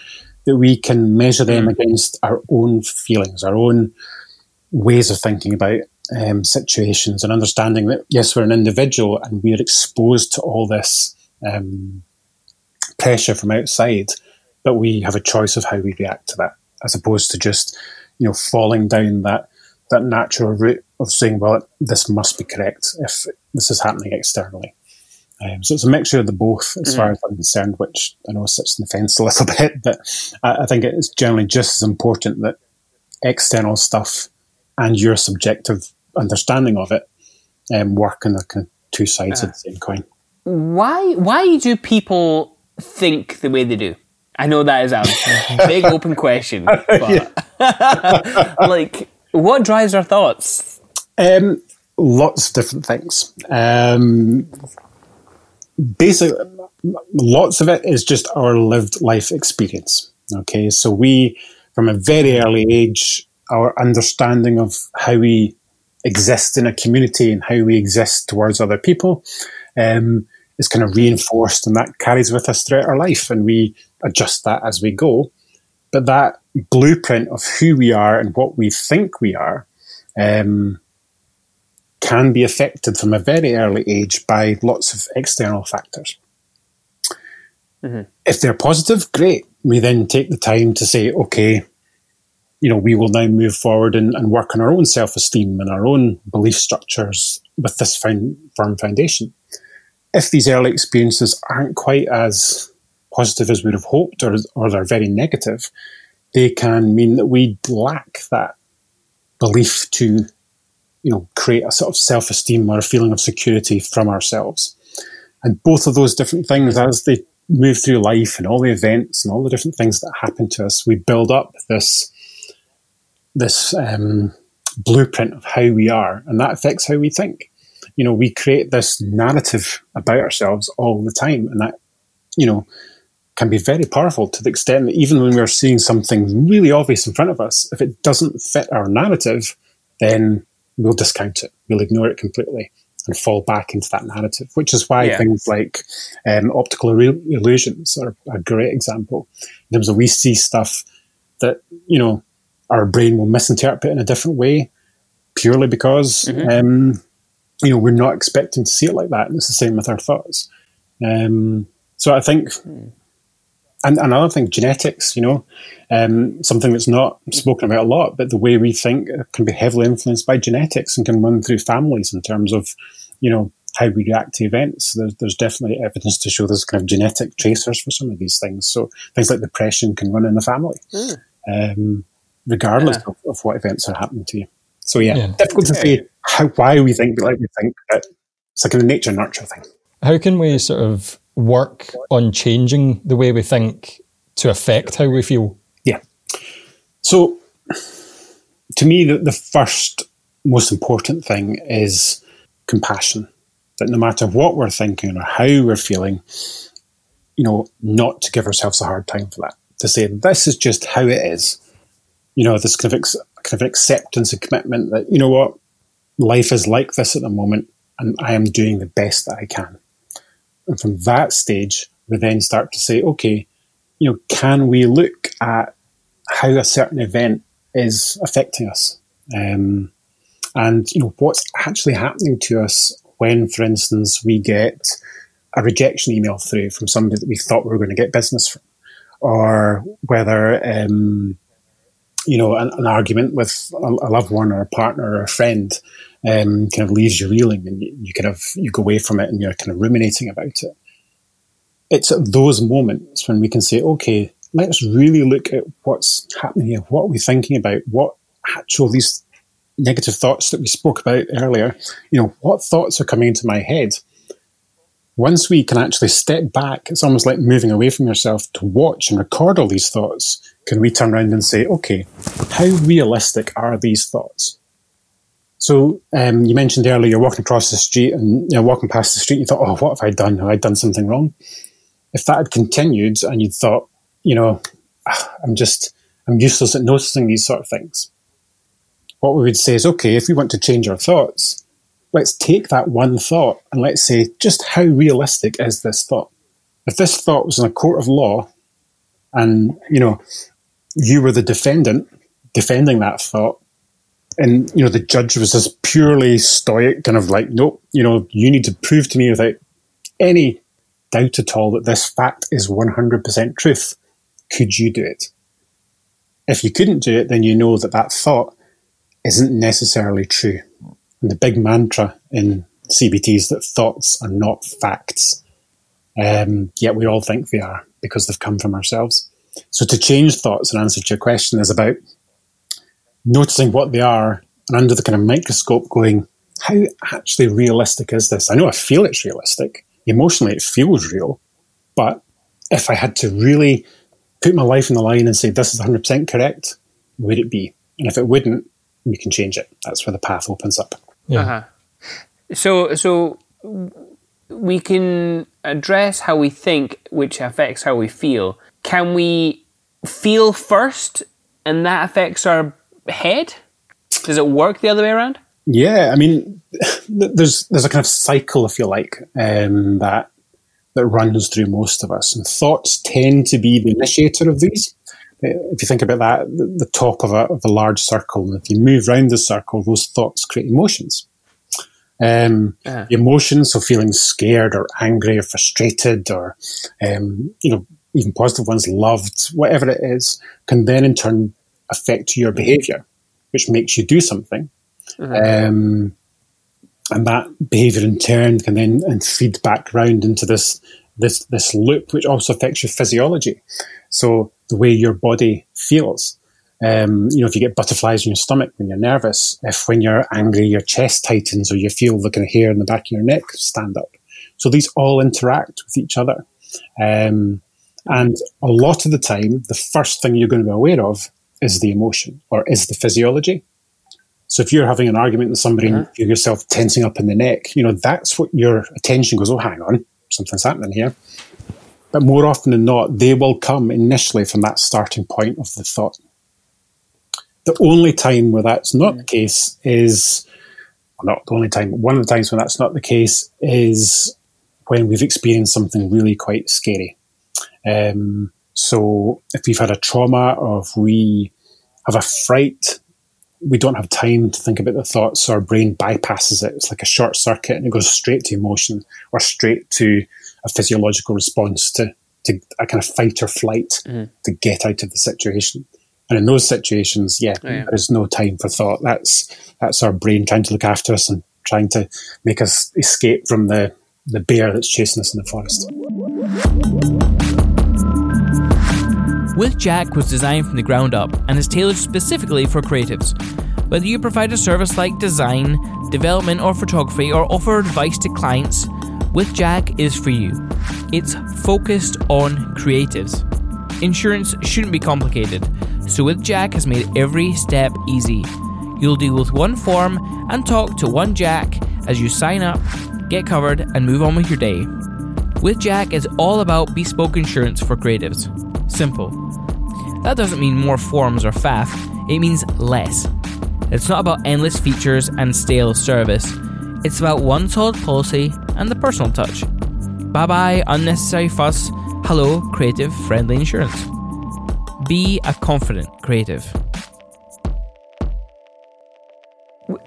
that we can measure them mm. against our own feelings, our own ways of thinking about um, situations, and understanding that yes, we're an individual and we are exposed to all this um, pressure from outside, but we have a choice of how we react to that, as opposed to just you know falling down that that natural route of saying, well, this must be correct if this is happening externally. Um, so it's a mixture of the both, as mm far as I'm concerned, which I know sits on the fence a little bit, but I, I think it's generally just as important that external stuff and your subjective understanding of it um, work on the kind of two sides uh, of the same coin. Why? Why do people think the way they do? I know that is a big open question, but like, what drives our thoughts? Um, lots of different things. Um, basically, lots of it is just our lived life experience. Okay, so we, from a very early age, our understanding of how we exist in a community and how we exist towards other people um, is kind of reinforced, and that carries with us throughout our life, and we adjust that as we go. But that blueprint of who we are and what we think we are um, can be affected from a very early age by lots of external factors. Mm-hmm. If they're positive, great. We then take the time to say, okay, you know, we will now move forward and, and work on our own self esteem and our own belief structures with this firm foundation. If these early experiences aren't quite as positive as we'd have hoped or, or they're very negative, they can mean that we lack that belief to you know, create a sort of self esteem or a feeling of security from ourselves. And both of those different things, as they move through life and all the events and all the different things that happen to us, we build up this this um, blueprint of how we are, and that affects how we think. You know, we create this narrative about ourselves all the time, and that you know can be very powerful to the extent that even when we're seeing something really obvious in front of us, if it doesn't fit our narrative, then we'll discount it, we'll ignore it completely and fall back into that narrative, which is why yeah. things like um, optical illusions are a great example. In terms of we see stuff that, you know, our brain will misinterpret in a different way purely because, mm-hmm. um, you know, we're not expecting to see it like that. And it's the same with our thoughts. Um, so I think mm and another thing, genetics, you know, um, something that's not spoken about a lot, but the way we think can be heavily influenced by genetics and can run through families in terms of, you know, how we react to events. There's, there's definitely evidence to show there's kind of genetic tracers for some of these things. So things like depression can run in the family, mm. um, regardless yeah. of, of, what events are happening to you. So yeah, yeah. difficult to say how why we think like we think, but it's like a nature nurture thing. How can we sort of work on changing the way we think to affect how we feel? Yeah. So to me, the, the first most important thing is compassion. That no matter what we're thinking or how we're feeling, you know, not to give ourselves a hard time for that. To say this is just how it is. You know, this kind of ex- kind of acceptance and commitment that you know what life is like this at the moment, and I am doing the best that I can. And from that stage, we then start to say, okay, you know, can we look at how a certain event is affecting us? Um, and you know what's actually happening to us when, for instance, we get a rejection email through from somebody that we thought we were going to get business from, or whether um, you know an, an, argument with a, a, loved one or a partner or a friend um, kind of leaves you reeling, and you, you kind of you go away from it and you're kind of ruminating about it. It's at those moments when we can say, okay, let's really look at what's happening here. What are we thinking about? What actual these negative thoughts that we spoke about earlier? You know, what thoughts are coming into my head? once we can actually step back, it's almost like moving away from yourself to watch and record all these thoughts. Can we turn around and say, okay, how realistic are these thoughts? So um, you mentioned earlier you're walking across the street and you're walking past the street. You thought, oh, what have I done? Have I done something wrong? If that had continued and you thought, you know, ah, I'm just I'm useless at noticing these sort of things. What we would say is, okay, if we want to change our thoughts, let's take that one thought and let's say, just how realistic is this thought? If this thought was in a court of law and, you know, you were the defendant defending that thought, and, you know, the judge was this purely stoic, kind of like, nope, you know, you need to prove to me without any doubt at all that this fact is 100% truth. Could you do it? If you couldn't do it, then you know that that thought isn't necessarily true. And the big mantra in CBT is that thoughts are not facts. Um, yet we all think they are because they've come from ourselves. So to change thoughts and answer to your question is about noticing what they are and under the kind of microscope going, how actually realistic is this? I know I feel it's realistic. Emotionally, it feels real. But if I had to really put my life in the line and say, this is 100% correct, would it be? And if it wouldn't, we can change it. That's where the path opens up. Yeah. Uh-huh. So so we can address how we think, which affects how we feel. Can we feel first, and that affects our head? Does it work the other way around? Yeah, I mean, there's there's a kind of cycle, if you like, um, that that runs through most of us, and thoughts tend to be the initiator of these. If you think about that, the top of a, of a large circle, and if you move around the circle, those thoughts create emotions. Um, uh-huh. Emotions, so feeling scared or angry or frustrated or, um, you know, even positive ones, loved, whatever it is, can then in turn affect your behavior, which makes you do something. Uh-huh. Um, and that behavior in turn can then and feed back round into this this this loop, which also affects your physiology. So the way your body feels. Um, you know, if you get butterflies in your stomach when you're nervous, if when you're angry your chest tightens or you feel the kind of hair in the back of your neck stand up. So these all interact with each other. Um, and a lot of the time, the first thing you're going to be aware of is the emotion or is the physiology. So if you're having an argument with somebody and you yourself tensing up in the neck, you know, that's what your attention goes, oh, hang on, something's happening here. But more often than not, they will come initially from that starting point of the thought. The only time where that's not the case is, well, not the only time, one of the times when that's not the case is when we've experienced something really quite scary. Um, so if we've had a trauma or if we have a fright, we don't have time to think about the thoughts. So our brain bypasses it. It's like a short circuit and it goes straight to emotion or straight to a physiological response to, to a kind of fight or flight mm. to get out of the situation. And in those situations, yeah, oh, yeah, there's no time for thought. That's that's our brain trying to look after us and trying to make us escape from the, the bear that's chasing us in the forest. With Jack was designed from the ground up and is tailored specifically for creatives. Whether you provide a service like design, development, or photography, or offer advice to clients, with Jack is for you. It's focused on creatives. Insurance shouldn't be complicated, so with Jack has made every step easy. You'll deal with one form and talk to one Jack as you sign up, get covered, and move on with your day. With Jack, is all about bespoke insurance for creatives. Simple. That doesn't mean more forms or faff, it means less. It's not about endless features and stale service. It's about one solid policy and the personal touch. Bye bye, unnecessary fuss. Hello, creative friendly insurance. Be a confident creative.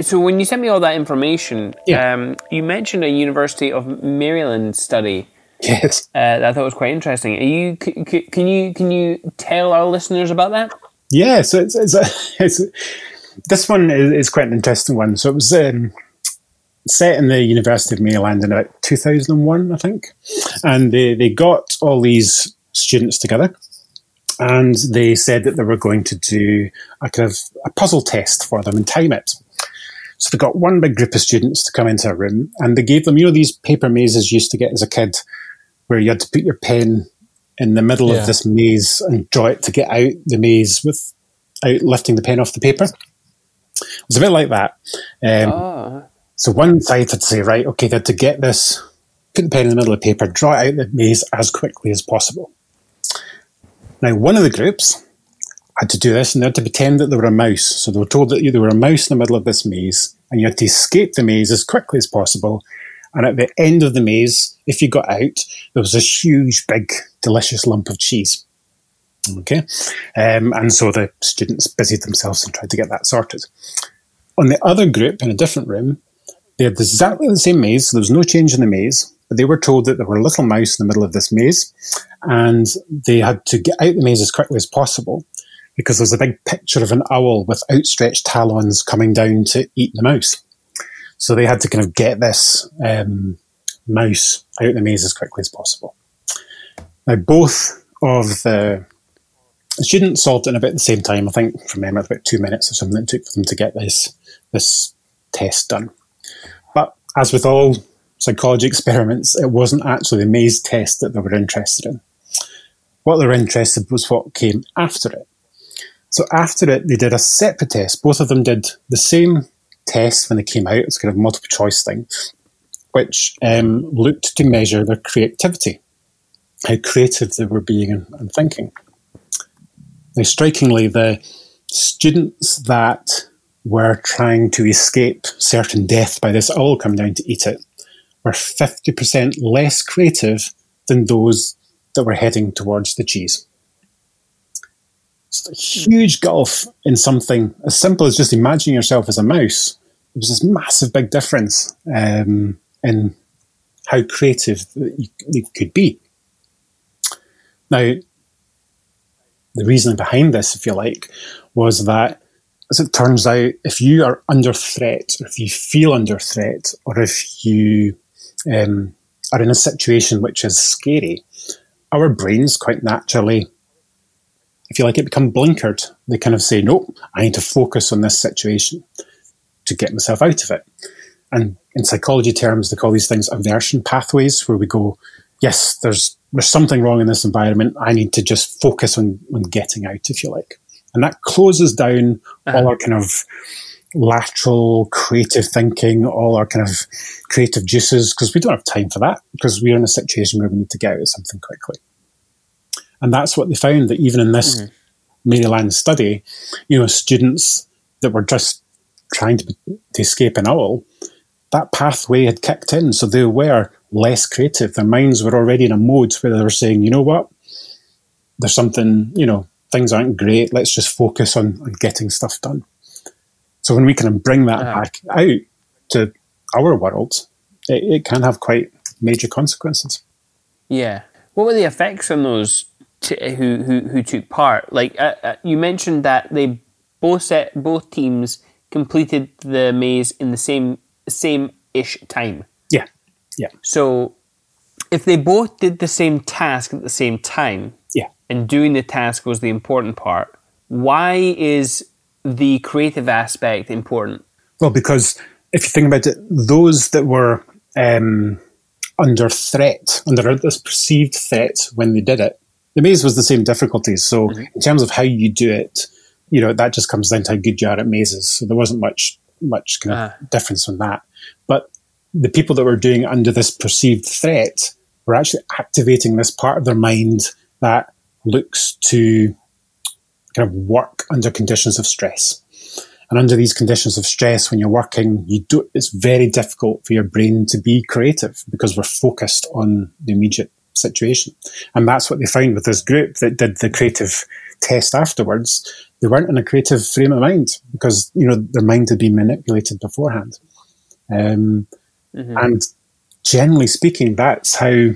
So when you sent me all that information, Yeah. um, you mentioned a University of Maryland study Yes. uh, I thought it was quite interesting. Are you c- c- can you can you tell our listeners about that? Yeah, so it's, it's, it's this one is, is quite an interesting one. So it was um, set in the University of Maryland in about 2001, I think, and they, they got all these students together, and they said that they were going to do a kind of a puzzle test for them and time it. So they got one big group of students to come into a room, and they gave them, you know, these paper mazes you used to get as a kid, where you had to put your pen in the middle Yeah. of this maze and draw it to get out the maze without lifting the pen off the paper. It was a bit like that. Um, Oh, so one side had to say, right, okay, they had to get this, put the pen in the middle of the paper, draw it out the maze as quickly as possible. Now, one of the groups had to do this and they had to pretend that they were a mouse. So they were told that you were a mouse in the middle of this maze and you had to escape the maze as quickly as possible. And at the end of the maze, if you got out, there was this huge, big, delicious lump of cheese. Okay. Um, and so the students busied themselves and tried to get that sorted. On the other group in a different room, they had exactly the same maze, so there was no change in the maze, but they were told that there were a little mouse in the middle of this maze, and they had to get out the maze as quickly as possible because there's a big picture of an owl with outstretched talons coming down to eat the mouse. So they had to kind of get this um, mouse out of the maze as quickly as possible. Now, both of the students solved it in about the same time. I think from memory, about two minutes or something it took for them to get this this test done. But as with all psychology experiments, it wasn't actually the maze test that they were interested in. What they were interested was what came after it. So after it, they did a separate test. Both of them did the same test when they came out. It's kind of multiple choice thing, which um, looked to measure their creativity, how creative they were being and, thinking. Now, strikingly, the students that were trying to escape certain death by this owl coming down to eat it were 50% less creative than those that were heading towards the cheese. A huge gulf in something as simple as just imagining yourself as a mouse. There was this massive big difference um, in how creative you, you could be. Now, the reasoning behind this, if you like, was that as it turns out, if you are under threat, or if you feel under threat, or if you um, are in a situation which is scary, our brains quite naturally, you like it, become blinkered. They kind of say, nope, I need to focus on this situation to get myself out of it. And in psychology terms, they call these things aversion pathways, where we go, yes, there's there's something wrong in this environment. I need to just focus on, on getting out, if you like. And that closes down uh-huh. all our kind of lateral creative thinking, all our kind of creative juices, because we don't have time for that, because we're in a situation where we need to get out of something quickly. And that's what they found that even in this mm-hmm. Maryland study, you know, students that were just trying to, to escape an owl, that pathway had kicked in. So they were less creative. Their minds were already in a mode where they were saying, you know what, there's something, you know, things aren't great. Let's just focus on, on getting stuff done. So when we of bring that Yeah. back out to our world, it, it can have quite major consequences. yeah. What were the effects on those t- who, who who took part? Like uh, uh, you mentioned that they both set both teams completed the maze in the same same ish time. Yeah, yeah, So if they both did the same task at the same time, yeah. and doing the task was the important part, why is the creative aspect important? Well, because if you think about it, those that were um, under threat, under this perceived threat when they did it, the maze was the same difficulties. So, mm-hmm. in terms of how you do it, you know that just comes down to how good you are at mazes. So there wasn't much much kind of uh. difference from that. But the people that were doing it under this perceived threat were actually activating this part of their mind that looks to kind of work under conditions of stress. And under these conditions of stress, when you're working, you do, it's very difficult for your brain to be creative because we're focused on the immediate situation. And that's what they found with this group that did the creative test afterwards. They weren't in a creative frame of mind because, you know, their mind had been manipulated beforehand. Um, mm-hmm. And generally speaking, that's how,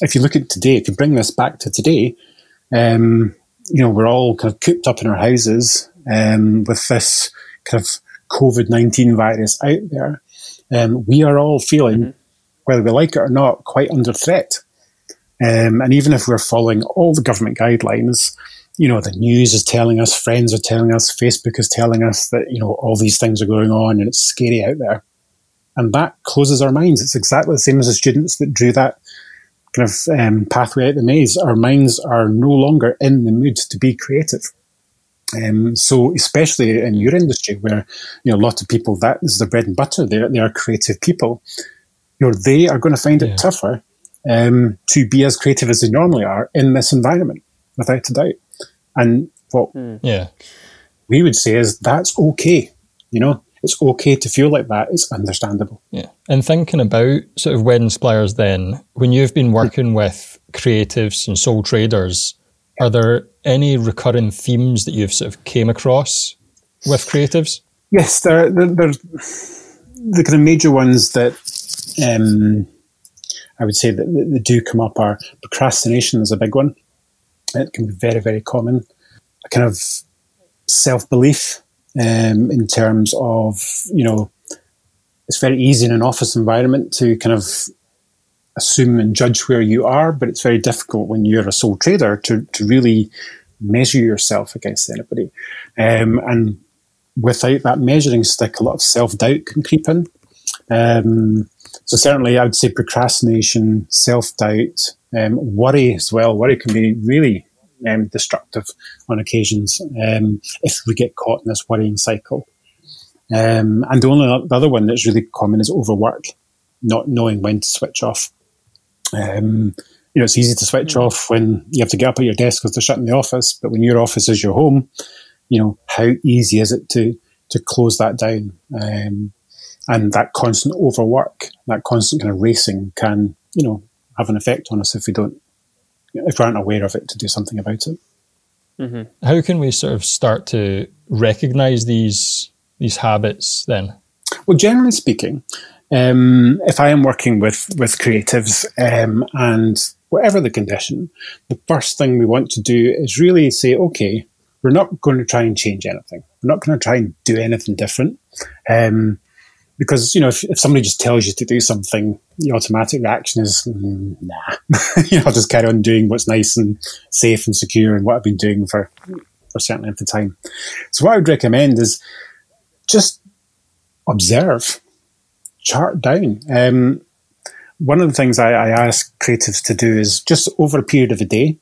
if you look at today, if you bring this back to today, um, you know, we're all kind of cooped up in our houses um, with this kind of COVID 19 virus out there. Um, we are all feeling, mm-hmm. whether we like it or not, quite under threat. Um, and even if we're following all the government guidelines, you know, the news is telling us, friends are telling us, Facebook is telling us that, you know, all these things are going on and it's scary out there. And that closes our minds. It's exactly the same as the students that drew that kind of um, pathway out the maze. Our minds are no longer in the mood to be creative. Um, so, especially in your industry, where you know a lot of people that is their bread and butter, they they are creative people. You know, they are going to find it yeah. tougher um, to be as creative as they normally are in this environment, without a doubt. And what mm. yeah. we would say is that's okay. You know, it's okay to feel like that. It's understandable. Yeah. And thinking about sort of wedding suppliers then, when you've been working with creatives and sole traders, are there any recurring themes that you've sort of came across with creatives? Yes, there, there, there's the kind of major ones that um, I would say that, that do come up are procrastination is a big one. It can be very, very common. A kind of self belief um, in terms of, you know, it's very easy in an office environment to kind of assume and judge where you are, but it's very difficult when you're a sole trader to, to really measure yourself against anybody. Um, and without that measuring stick, a lot of self doubt can creep in. Um, so certainly, I would say procrastination, self doubt, um, worry as well. Worry can be really um, destructive on occasions um, if we get caught in this worrying cycle. Um, and the only the other one that's really common is overwork, not knowing when to switch off. Um, you know, it's easy to switch mm. off when you have to get up at your desk because they're shutting the office. But when your office is your home, you know, how easy is it to to close that down? Um, and that constant overwork, that constant kind of racing, can you know have an effect on us if we don't if we aren't aware of it to do something about it. Mm-hmm. How can we sort of start to recognize these these habits then? Well, generally speaking, um, if I am working with with creatives um, and whatever the condition, the first thing we want to do is really say, okay, we're not going to try and change anything. We're not going to try and do anything different. Um, because you know if, if somebody just tells you to do something the automatic reaction is mm, nah. You know i'll just carry on doing what's nice and safe and secure and what i've been doing for for certain length of time. So what i would recommend is just observe chart down. Um, one of the things I, I, ask creatives to do is just over a period of a day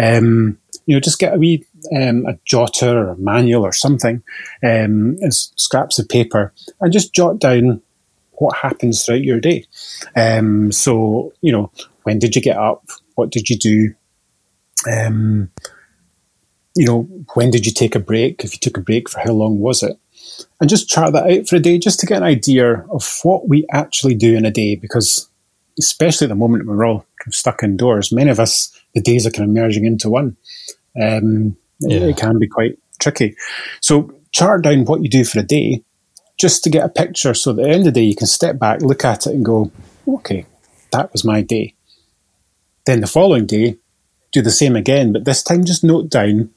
um, you know just get a wee um, a jotter or a manual or something, um, scraps of paper, and just jot down what happens throughout your day. Um, so, you know, when did you get up? What did you do? Um, you know, when did you take a break? If you took a break, for how long was it? And just chart that out for a day just to get an idea of what we actually do in a day because especially at the moment we're all stuck indoors, many of us, the days are kind of merging into one. Um, yeah. It can be quite tricky. So chart down what you do for a day just to get a picture so at the end of the day you can step back, look at it and go, okay, that was my day. Then the following day, do the same again, but this time just note down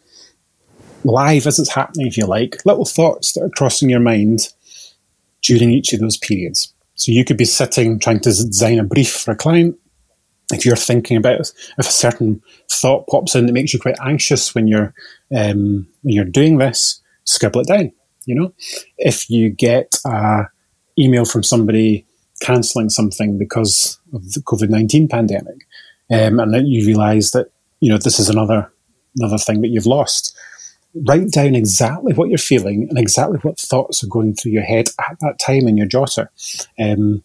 live as it's happening, if you like, little thoughts that are crossing your mind during each of those periods. So you could be sitting trying to design a brief for a client, if you're thinking about if a certain thought pops in that makes you quite anxious when you're um, when you're doing this, scribble it down. You know, if you get a email from somebody cancelling something because of the COVID nineteen pandemic, um, and then you realise that you know this is another another thing that you've lost. Write down exactly what you're feeling and exactly what thoughts are going through your head at that time in your jotter, um,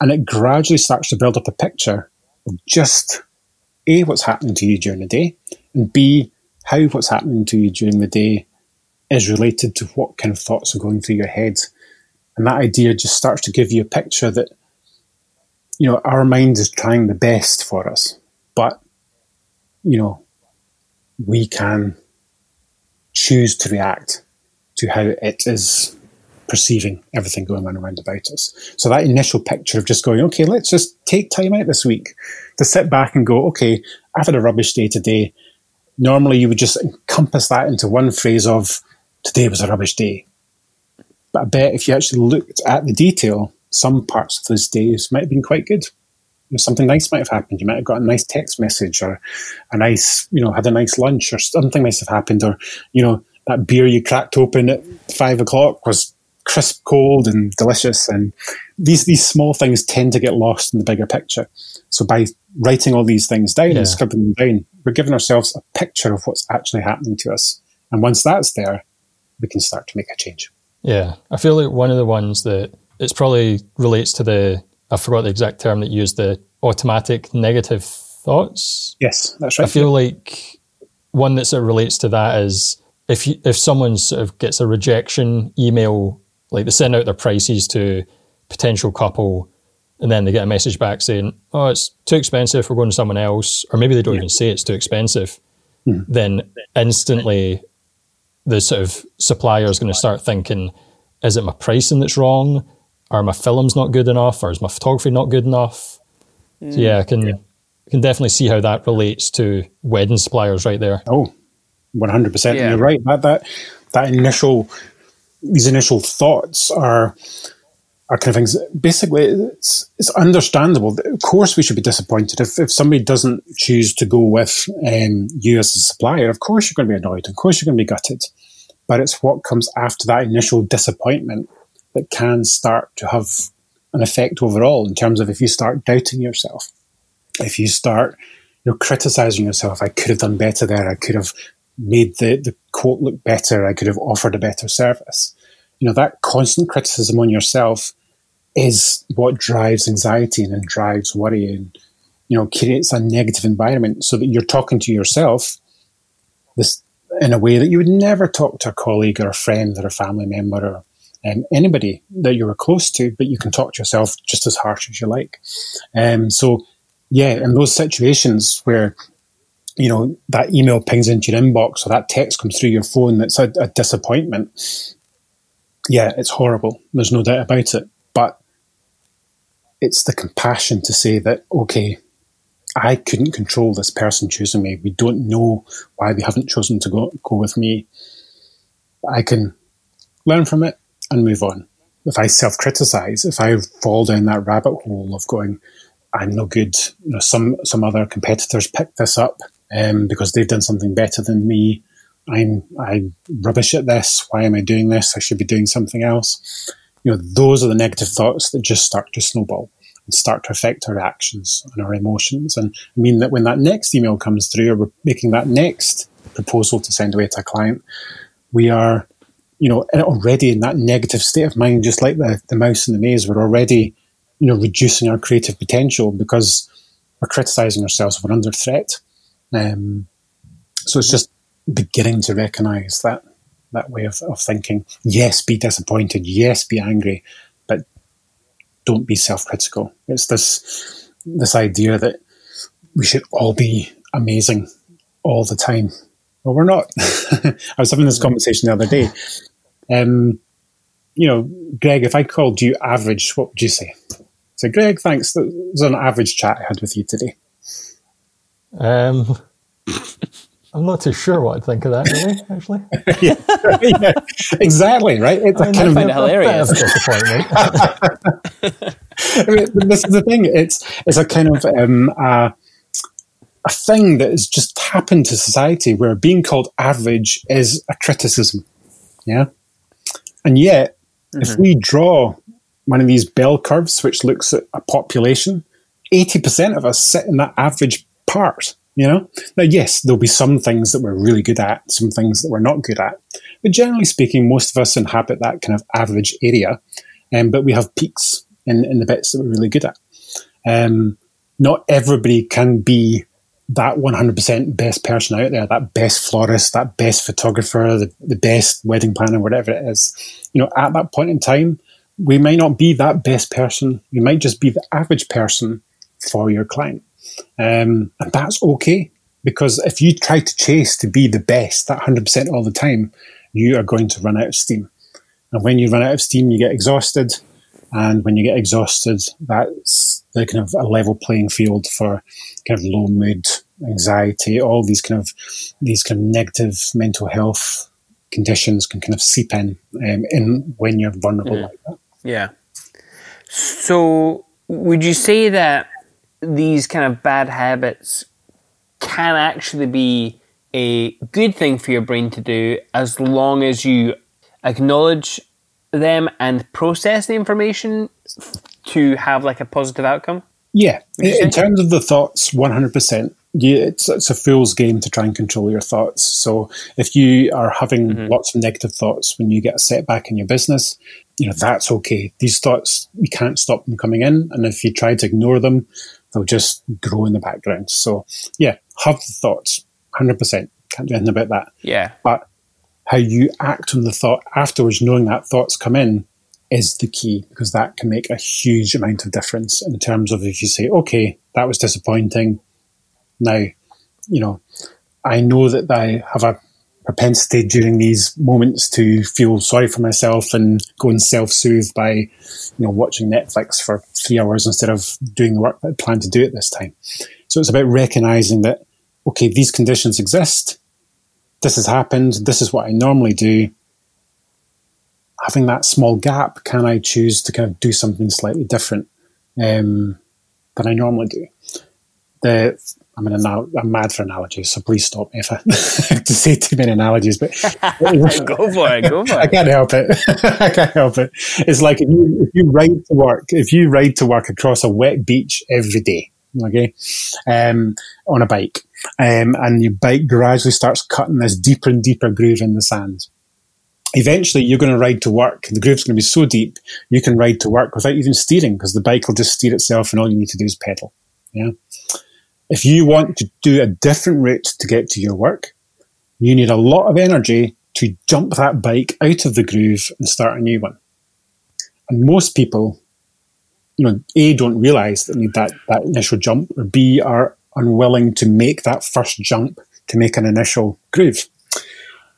and it gradually starts to build up a picture just a what's happening to you during the day, and b how what's happening to you during the day is related to what kind of thoughts are going through your head. And that idea just starts to give you a picture that, you know, our mind is trying the best for us, but, you know, we can choose to react to how it is perceiving everything going on around about us. So that initial picture of just going, okay, let's just take time out this week to sit back and go, okay, I've had a rubbish day today. Normally you would just encompass that into one phrase of, today was a rubbish day. But I bet if you actually looked at the detail, some parts of those days might have been quite good. You know, something nice might have happened. You might have got a nice text message or a nice, you know, had a nice lunch or something nice have happened. Or, you know, that beer you cracked open at five o'clock was crisp cold and delicious. And these, these small things tend to get lost in the bigger picture. So by writing all these things down yeah. and scribbling them down, we're giving ourselves a picture of what's actually happening to us. And once that's there, we can start to make a change. Yeah, I feel like one of the ones that it's probably relates to the I forgot the exact term that you used the automatic negative thoughts. Yes, that's right. I feel like one that sort of relates to that is if you, if someone sort of gets a rejection email, like they send out their prices to potential couple, and then they get a message back saying, "Oh, it's too expensive. We're going to someone else," or maybe they don't yeah. even say it's too expensive. Mm. Then instantly the sort of supplier is going to start thinking, is it my pricing that's wrong? Are my films not good enough? Or is my photography not good enough? Mm. So yeah, I can, yeah. can definitely see how that relates to wedding suppliers right there. Oh, 100%. Yeah. You're right. That, that, that initial, these initial thoughts are, are kind of things. Basically, it's it's understandable. Of course, we should be disappointed if, if somebody doesn't choose to go with um, you as a supplier. Of course, you're going to be annoyed. Of course, you're going to be gutted. But it's what comes after that initial disappointment that can start to have an effect overall in terms of if you start doubting yourself, if you start you know criticizing yourself. I could have done better there. I could have made the the quote look better. I could have offered a better service you know, that constant criticism on yourself is what drives anxiety and drives worry and, you know, creates a negative environment so that you're talking to yourself this in a way that you would never talk to a colleague or a friend or a family member or um, anybody that you were close to, but you can talk to yourself just as harsh as you like. Um, so, yeah, in those situations where you know that email pings into your inbox or that text comes through your phone that's a, a disappointment yeah, it's horrible. There's no doubt about it. But it's the compassion to say that, okay, I couldn't control this person choosing me. We don't know why they haven't chosen to go, go with me. I can learn from it and move on. If I self criticize, if I fall down that rabbit hole of going, I'm no good, you know, some, some other competitors picked this up um, because they've done something better than me. I'm I'm rubbish at this. Why am I doing this? I should be doing something else. You know, those are the negative thoughts that just start to snowball and start to affect our actions and our emotions, and I mean that when that next email comes through, or we're making that next proposal to send away to a client, we are, you know, already in that negative state of mind, just like the, the mouse in the maze. We're already, you know, reducing our creative potential because we're criticizing ourselves. We're under threat. Um, so it's just beginning to recognize that that way of, of thinking. Yes, be disappointed. Yes, be angry, but don't be self-critical. It's this this idea that we should all be amazing all the time. Well, we're not. I was having this conversation the other day. Um, you know, Greg, if I called you average, what would you say? So, Greg, thanks. That was an average chat I had with you today. Um, I'm not too sure what I'd think of that, really, actually. yeah, yeah, exactly, right? It's I, kind of find it hilarious. disappointment. I mean, this is the thing. It's it's a kind of um, uh, a thing that has just happened to society where being called average is a criticism. Yeah. And yet, mm-hmm. if we draw one of these bell curves which looks at a population, 80% of us sit in that average part. You know, now yes, there'll be some things that we're really good at, some things that we're not good at, but generally speaking, most of us inhabit that kind of average area. Um, but we have peaks in, in the bits that we're really good at. Um, not everybody can be that 100% best person out there, that best florist, that best photographer, the, the best wedding planner, whatever it is. You know, at that point in time, we might not be that best person. We might just be the average person for your client. Um, and that's okay because if you try to chase to be the best, that 100% all the time, you are going to run out of steam. And when you run out of steam, you get exhausted. And when you get exhausted, that's the kind of a level playing field for kind of low mood, anxiety, all these kind of these kind of negative mental health conditions can kind of seep in um, in when you're vulnerable mm. like that. Yeah. So would you say that these kind of bad habits can actually be a good thing for your brain to do as long as you acknowledge them and process the information to have like a positive outcome? Yeah, in terms of the thoughts, 100%. Yeah, it's, it's a fool's game to try and control your thoughts. So if you are having mm-hmm. lots of negative thoughts when you get a setback in your business, you know, that's okay. These thoughts, you can't stop them coming in. And if you try to ignore them, they'll just grow in the background. So yeah, have the thoughts, 100%. Can't do anything about that. Yeah. But how you act on the thought afterwards, knowing that thoughts come in, is the key because that can make a huge amount of difference in terms of if you say, okay, that was disappointing. Now, you know, I know that I have a propensity during these moments to feel sorry for myself and go and self-soothe by, you know, watching Netflix for three hours instead of doing the work that I plan to do at this time. So it's about recognizing that, okay, these conditions exist. This has happened. This is what I normally do. Having that small gap, can I choose to kind of do something slightly different um, than I normally do? The I'm, an I'm mad for analogies, so please stop me if I to say too many analogies. But go for it, go for it. I can't help it. I can't help it. It's like if you, if you ride to work, if you ride to work across a wet beach every day, okay, um, on a bike, um, and your bike gradually starts cutting this deeper and deeper groove in the sand. Eventually, you're going to ride to work. The groove's going to be so deep, you can ride to work without even steering because the bike will just steer itself, and all you need to do is pedal. Yeah. If you want to do a different route to get to your work, you need a lot of energy to jump that bike out of the groove and start a new one. And most people, you know, A, don't realize that need that, that initial jump, or B, are unwilling to make that first jump to make an initial groove.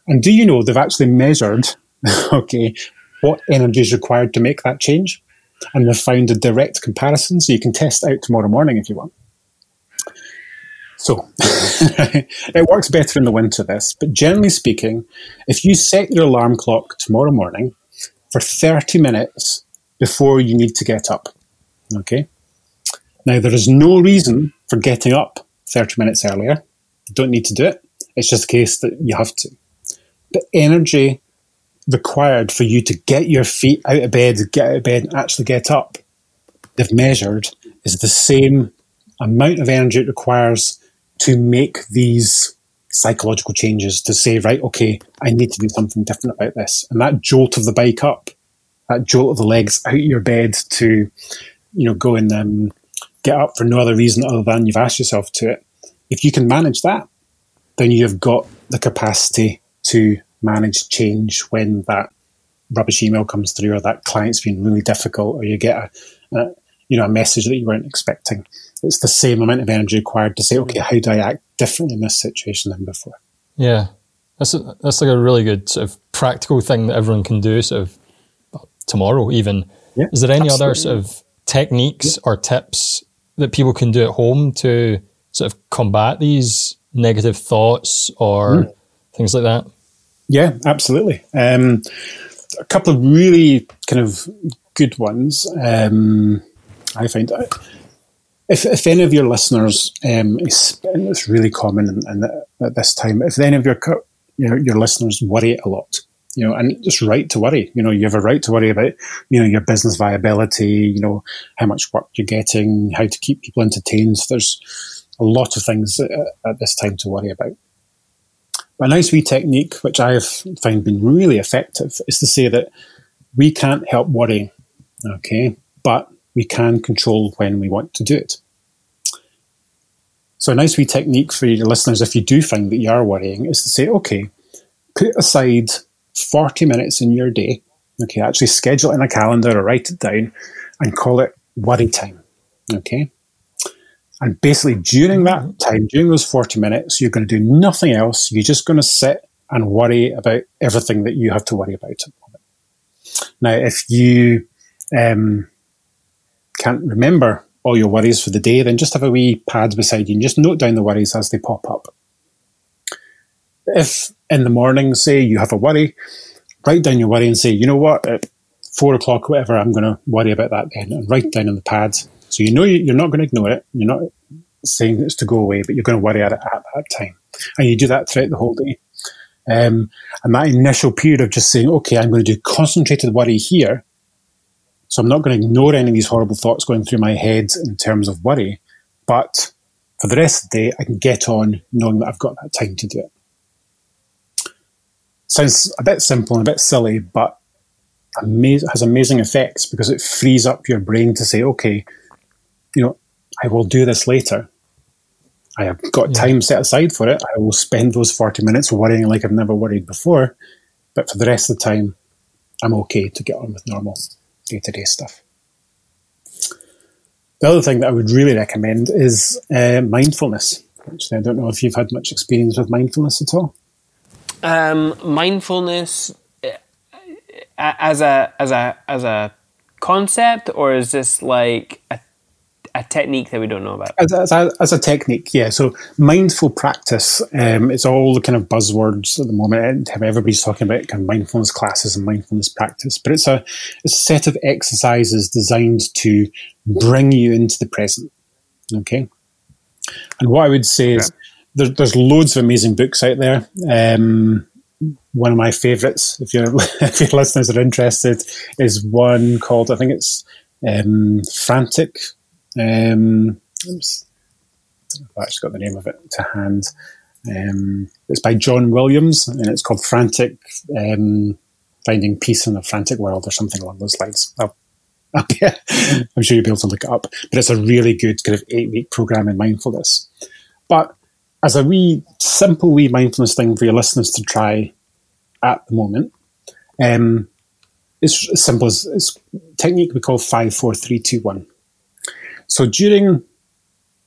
And do you know they've actually measured, okay, what energy is required to make that change? And they've found a direct comparison, so you can test out tomorrow morning if you want. So it works better in the winter, this. But generally speaking, if you set your alarm clock tomorrow morning for 30 minutes before you need to get up, okay? Now, there is no reason for getting up 30 minutes earlier. You don't need to do it. It's just a case that you have to. The energy required for you to get your feet out of bed, get out of bed, and actually get up, they've measured, is the same amount of energy it requires to make these psychological changes to say, right, okay, I need to do something different about this. And that jolt of the bike up, that jolt of the legs out of your bed to, you know, go and um, get up for no other reason other than you've asked yourself to it. If you can manage that, then you've got the capacity to manage change when that rubbish email comes through or that client's been really difficult or you get a, a you know, a message that you weren't expecting it's the same amount of energy required to say, mm. okay, how do I act differently in this situation than before? Yeah, that's a, that's like a really good sort of practical thing that everyone can do. Sort of tomorrow, even. Yeah, Is there any absolutely. other sort of techniques yeah. or tips that people can do at home to sort of combat these negative thoughts or mm. things like that? Yeah, absolutely. Um, a couple of really kind of good ones. Um, I find if, if any of your listeners, um, it's, it's really common in, in, at this time, if any of your, your, your listeners worry a lot, you know, and it's right to worry. You know, you have a right to worry about, you know, your business viability, you know, how much work you're getting, how to keep people entertained. So there's a lot of things at, at this time to worry about. But a nice wee technique, which I've found been really effective, is to say that we can't help worrying, okay, but we can control when we want to do it. So a nice wee technique for your listeners, if you do find that you are worrying, is to say, okay, put aside 40 minutes in your day. Okay, actually schedule it in a calendar or write it down and call it worry time. Okay. And basically, during that time, during those 40 minutes, you're going to do nothing else. You're just going to sit and worry about everything that you have to worry about. Now, if you um, can't remember all your worries for the day, then just have a wee pad beside you and just note down the worries as they pop up. If in the morning, say you have a worry, write down your worry and say, you know what, at four o'clock, whatever, I'm going to worry about that then, and write down on the pad. So you know you're not going to ignore it. You're not saying it's to go away, but you're going to worry at it at that time. And you do that throughout the whole day. Um, and that initial period of just saying, okay, I'm going to do concentrated worry here. So I'm not going to ignore any of these horrible thoughts going through my head in terms of worry. But for the rest of the day, I can get on knowing that I've got that time to do it sounds a bit simple and a bit silly, but amaz- has amazing effects because it frees up your brain to say, okay, you know, I will do this later. I have got yeah. time set aside for it. I will spend those 40 minutes worrying like I've never worried before. But for the rest of the time, I'm okay to get on with normal day to day stuff. The other thing that I would really recommend is uh, mindfulness. Actually, I don't know if you've had much experience with mindfulness at all. Um, mindfulness uh, as a as a as a concept, or is this like a, a technique that we don't know about? As, as, a, as a technique, yeah. So mindful practice, um, it's all the kind of buzzwords at the moment. Everybody's talking about kind of mindfulness classes and mindfulness practice, but it's a, it's a set of exercises designed to bring you into the present. Okay. And what I would say is there, there's loads of amazing books out there. Um, one of my favourites, if your if your listeners are interested, is one called I think it's um, Frantic. Um, I've actually got the name of it to hand. Um, it's by John Williams, and it's called Frantic um, Finding Peace in a Frantic World, or something along those lines. Be, I'm sure you'll be able to look it up. But it's a really good kind of eight week program in mindfulness. But as a wee simple wee mindfulness thing for your listeners to try at the moment. Um, it's as simple as it's technique we call five, four, three, two, one. So during,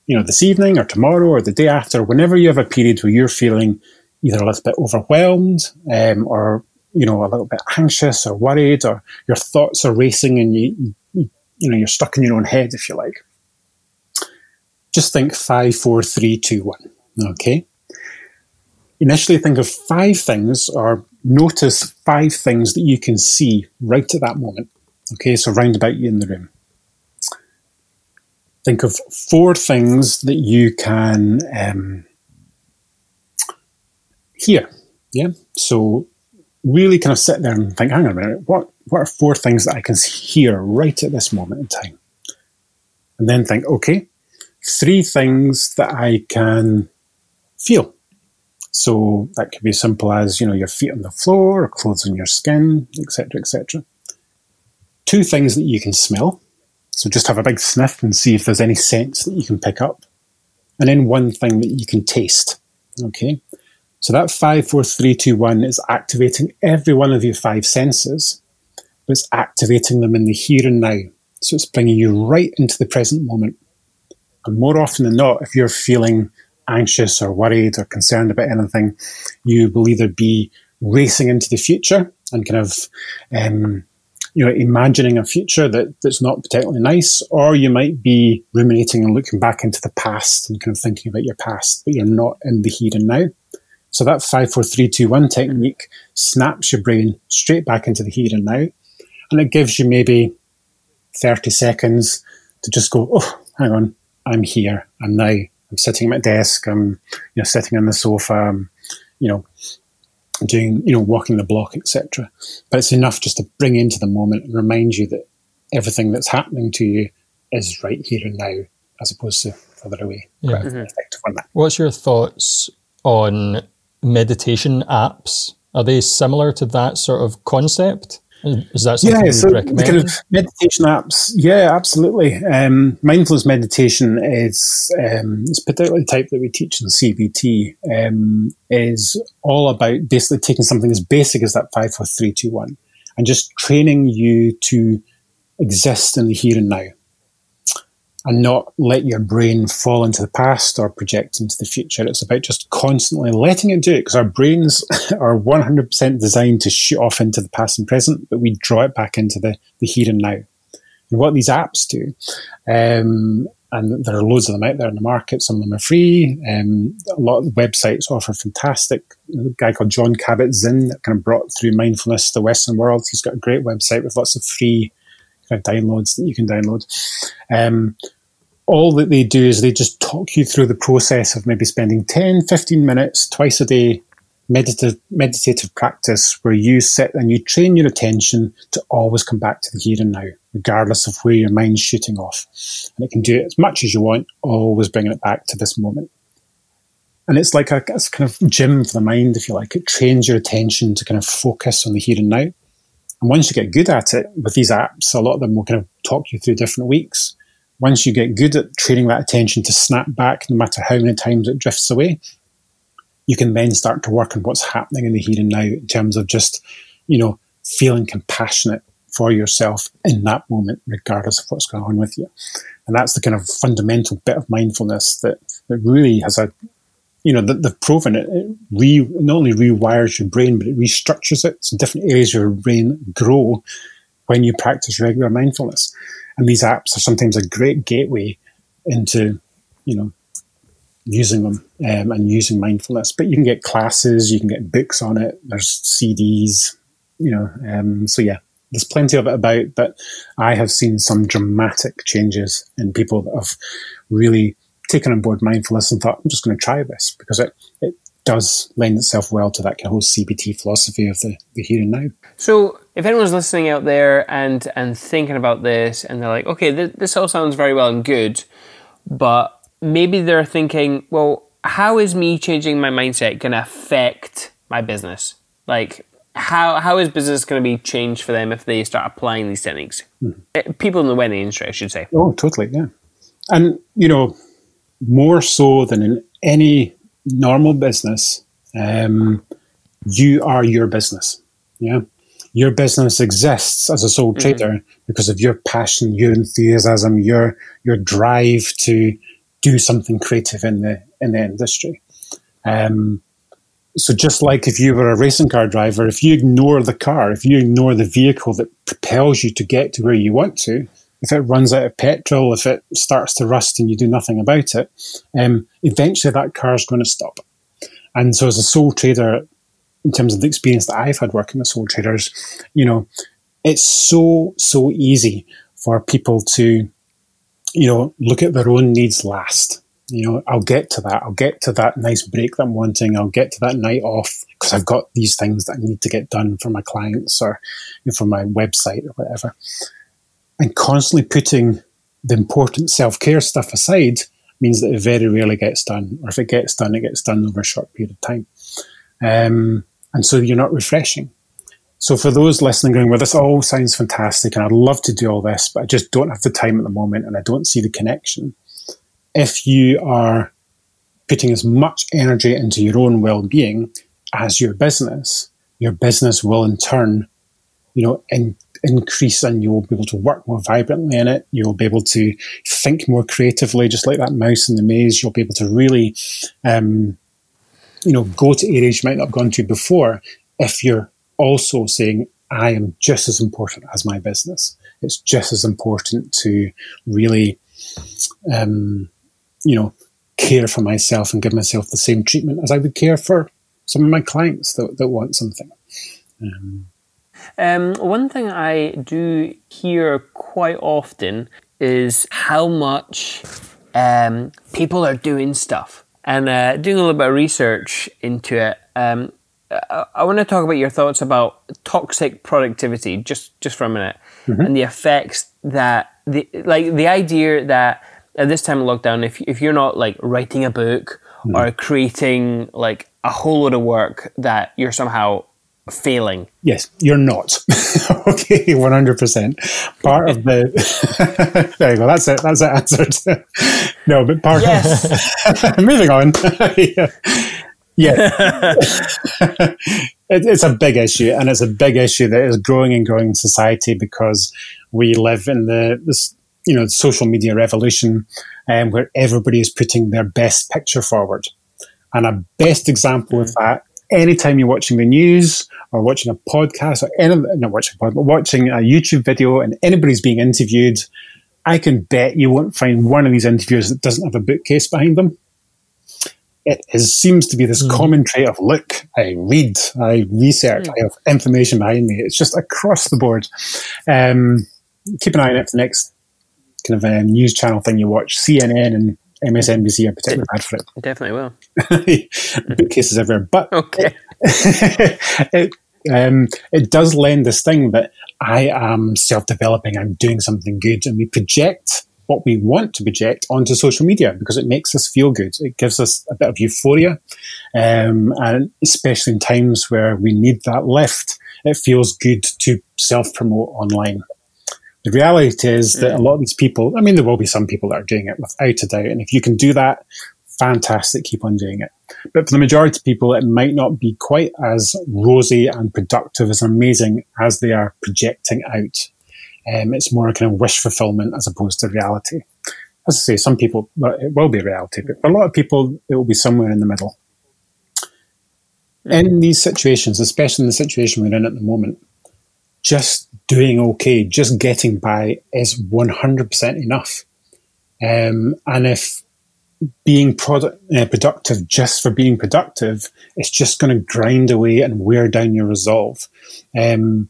you know, this evening or tomorrow or the day after, whenever you have a period where you're feeling either a little bit overwhelmed um, or you know a little bit anxious or worried or your thoughts are racing and you, you know you're stuck in your own head if you like. Just think five, four, three, two, one. Okay. Initially, think of five things or notice five things that you can see right at that moment. Okay, so round about you in the room. Think of four things that you can um, hear. Yeah, so really kind of sit there and think, hang on a minute, what, what are four things that I can hear right at this moment in time? And then think, okay, three things that I can feel. So that could be simple as, you know, your feet on the floor or clothes on your skin, etc., etc. Two things that you can smell. So just have a big sniff and see if there's any scents that you can pick up. And then one thing that you can taste. Okay. So that five, four, three, two, one is activating every one of your five senses, but it's activating them in the here and now. So it's bringing you right into the present moment. And more often than not, if you're feeling anxious or worried or concerned about anything, you will either be racing into the future and kind of, um, you know, imagining a future that, that's not particularly nice, or you might be ruminating and looking back into the past and kind of thinking about your past, but you're not in the here and now. So that five, four, three, two, one technique snaps your brain straight back into the here and now. And it gives you maybe 30 seconds to just go, oh, hang on, I'm here, I'm now I'm sitting at my desk. I'm, you know, sitting on the sofa. I'm, you know, doing, you know, walking the block, etc. But it's enough just to bring into the moment and remind you that everything that's happening to you is right here and now, as opposed to further away. Yeah. Quite mm-hmm. effective on that. What's your thoughts on meditation apps? Are they similar to that sort of concept? Is that something yeah, so would the recommend? kind of meditation apps. Yeah, absolutely. Um, mindfulness meditation is um, it's particularly the type that we teach in CBT. Um, is all about basically taking something as basic as that five, four, three, two, one, and just training you to exist in the here and now, and not let your brain fall into the past or project into the future. It's about just constantly letting it do it because our brains are 100% designed to shoot off into the past and present, but we draw it back into the, the here and now. And what these apps do, um, and there are loads of them out there in the market. Some of them are free. Um, a lot of websites offer fantastic. A guy called Jon Kabat-Zinn that kind of brought through mindfulness to the Western world. He's got a great website with lots of free downloads that you can download. Um, all that they do is they just talk you through the process of maybe spending 10, 15 minutes twice a day meditative meditative practice where you sit and you train your attention to always come back to the here and now, regardless of where your mind's shooting off. And it can do it as much as you want, always bringing it back to this moment. And it's like a it's kind of gym for the mind, if you like. It trains your attention to kind of focus on the here and now. And once you get good at it with these apps, a lot of them will kind of talk you through different weeks. Once you get good at training that attention to snap back, no matter how many times it drifts away, you can then start to work on what's happening in the here and now in terms of just, you know, feeling compassionate for yourself in that moment, regardless of what's going on with you. And that's the kind of fundamental bit of mindfulness that, that really has a, you know, they've proven it, it re, not only rewires your brain, but it restructures it. So different areas of your brain grow when you practice regular mindfulness. And these apps are sometimes a great gateway into, you know, using them um, and using mindfulness. But you can get classes, you can get books on it. There's CDs, you know. Um, so yeah, there's plenty of it about. But I have seen some dramatic changes in people that have really taken on board mindfulness and thought, I'm just going to try this because it it does lend itself well to that kind of whole CBT philosophy of the, the here and now. So, if anyone's listening out there and and thinking about this, and they're like, okay, th- this all sounds very well and good, but maybe they're thinking, well, how is me changing my mindset going to affect my business? Like, how how is business going to be changed for them if they start applying these techniques? Eh, People in the wedding industry, I should say. Oh, totally, yeah. And, you know, more so than in any normal business, um, you are your business. Yeah. Your business exists as a sole trader because of your passion, your enthusiasm, your your drive to do something creative in the in the industry. Um, so just like if you were a racing car driver, if you ignore the car, if you ignore the vehicle that propels you to get to where you want to, if it runs out of petrol, if it starts to rust and you do nothing about it, um, eventually that car is going to stop. And so as a sole trader, in terms of the experience that I've had working with sole traders, you know, it's so, so easy for people to, you know, look at their own needs last. You know, I'll get to that. I'll get to that nice break that I'm wanting. I'll get to that night off because I've got these things that I need to get done for my clients or you know, for my website or whatever. And constantly putting the important self care stuff aside means that it very rarely gets done. Or if it gets done, it gets done over a short period of time. Um, and so you're not refreshing. So for those listening, going, well, this all sounds fantastic, and I'd love to do all this, but I just don't have the time at the moment, and I don't see the connection. If you are putting as much energy into your own well-being as your business, your business will in turn, you know, in, increase, and you'll be able to work more vibrantly in it. You'll be able to think more creatively, just like that mouse in the maze. You'll be able to really, um, you know, go to areas you might not have gone to before if you're also saying, I am just as important as my business. It's just as important to really, um, you know, care for myself and give myself the same treatment as I would care for some of my clients that, that want something. Um, Um, one thing I do hear quite often is how much um, people are doing stuff and uh, doing a little bit of research into it. Um, I, I want to talk about your thoughts about toxic productivity just just for a minute Mm-hmm. and the effects that the like the idea that at this time of lockdown, if if you're not like writing a book Mm-hmm. or creating like a whole lot of work, that you're somehow failing. Yes, you're not. okay, one hundred percent. Part of the there you go. That's it. That's it answered. no, but part. Of Yes. moving on. yeah, yeah. it, it's a big issue, and it's a big issue that is growing and growing in society because we live in the this you know social media revolution, um, where everybody is putting their best picture forward. And a best example of that, anytime you're watching the news or watching a podcast or any, not watching a podcast, but watching a YouTube video and anybody's being interviewed, I can bet you won't find one of these interviewers that doesn't have a bookcase behind them. It is, seems to be this common trait of look, I read, I research, I have information behind me. It's just across the board. Um, keep an eye on it for the next kind of um, news channel thing you watch. CNN and MSNBC are particularly bad for it. Definitely will. bookcases everywhere. But Okay. it um, it does lend this thing that I am self developing, I'm doing something good, and we project what we want to project onto social media because it makes us feel good. It gives us a bit of euphoria, um, and especially in times where we need that lift, it feels good to self promote online. The reality is that a lot of these people, I mean, there will be some people that are doing it without a doubt. And if you can do that, fantastic, keep on doing it. But for the majority of people, it might not be quite as rosy and productive as amazing as they are projecting out. Um, it's more a kind of wish fulfillment as opposed to reality. As I say, some people, well, it will be reality, but for a lot of people, it will be somewhere in the middle. In these situations, especially in the situation we're in at the moment, just doing okay, just getting by is 100% enough. Um, and if being product, uh, productive just for being productive, it's just going to grind away and wear down your resolve. Um,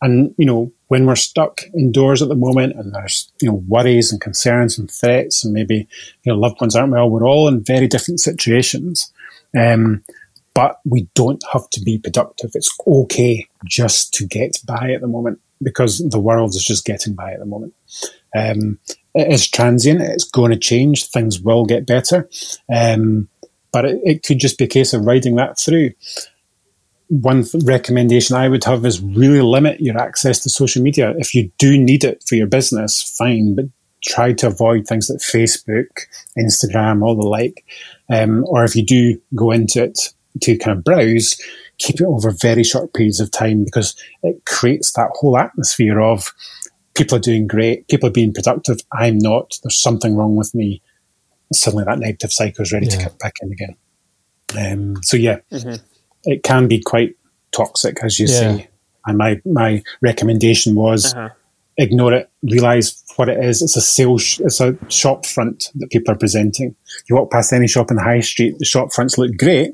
and, you know, when we're stuck indoors at the moment and there's, you know, worries and concerns and threats and maybe, you know, loved ones aren't well, we're all in very different situations. Um, but we don't have to be productive. It's okay just to get by at the moment because the world is just getting by at the moment. Um, it is transient. It's going to change. Things will get better. Um, but it, it, could just be a case of riding that through. One th- recommendation I would have is really limit your access to social media. If you do need it for your business, fine, but try to avoid things like Facebook, Instagram, all the like. Um, or if you do go into it, to kind of browse, keep it over very short periods of time because it creates that whole atmosphere of people are doing great, people are being productive, I'm not, there's something wrong with me. Suddenly that negative cycle is ready Yeah. to kick back in again. Um, so yeah, it can be quite toxic, as you Yeah. say. And my, my recommendation was Uh-huh. Ignore it, realize what it is. It's a sales, it's a shop front that people are presenting. You walk past any shop in the high street, the shop fronts look great,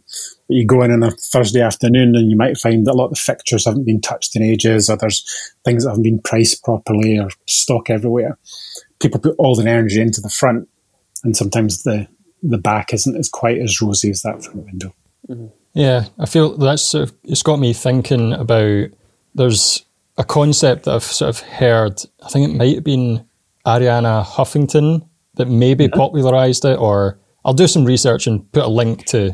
but you go in on a Thursday afternoon and you might find that a lot of the fixtures haven't been touched in ages, or there's things that haven't been priced properly, or stock everywhere. People put all their energy into the front, and sometimes the the back isn't as quite as rosy as that front window. Yeah, I feel that's sort of, it's got me thinking about there's a concept that I've sort of heard. I think it might have been Arianna Huffington that maybe mm-hmm. popularized it, or I'll do some research and put a link to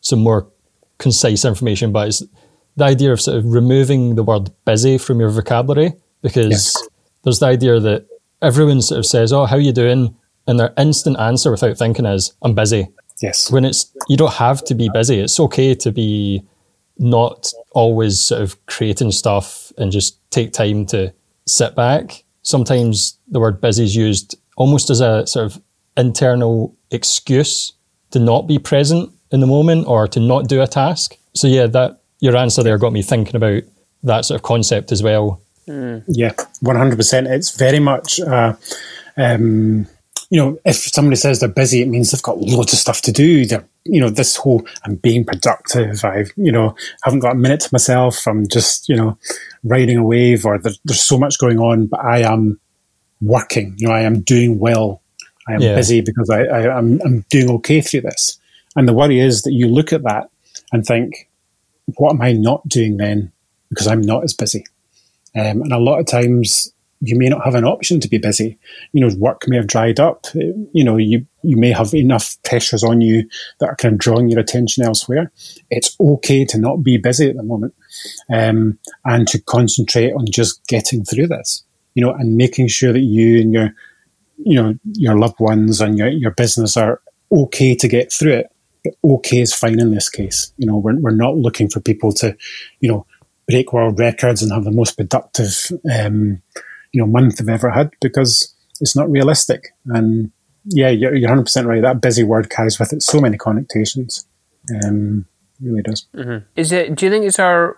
some more concise information. But it's the idea of sort of removing the word busy from your vocabulary because Yes. there's the idea that everyone sort of says, "Oh, how you doing?" and their instant answer without thinking is, "I'm busy." Yes. when it's you don't have to be busy. It's okay to be not always sort of creating stuff and just take time to sit back. Sometimes the word busy is used almost as a sort of internal excuse to not be present in the moment or to not do a task. So yeah, that your answer there got me thinking about that sort of concept as well. Yeah, one hundred percent. It's very much, uh, um, you know, if somebody says they're busy, it means they've got loads of stuff to do. They're, you know, this whole I'm being productive. I've, you know, haven't got a minute to myself. I'm just, you know, riding a wave, or there, there's so much going on, but I am working. You know, I am doing well. I am Yeah. busy because I, I I'm, I'm doing okay through this. And the worry is that you look at that and think, what am I not doing then because I'm not as busy? Um, and a lot of times you may not have an option to be busy. You know, work may have dried up. You know, you, you may have enough pressures on you that are kind of drawing your attention elsewhere. It's okay to not be busy at the moment um, and to concentrate on just getting through this, you know, and making sure that you and your, you know, your loved ones and your, your business are okay to get through it. But okay is fine in this case. You know, we're, we're not looking for people to, you know, break world records and have the most productive, um, you know month they've ever had because it's not realistic. And yeah, you're, you're 100% right. That busy word carries with it so many connotations. Um, really does. Mm-hmm. Is it? Do you think it's our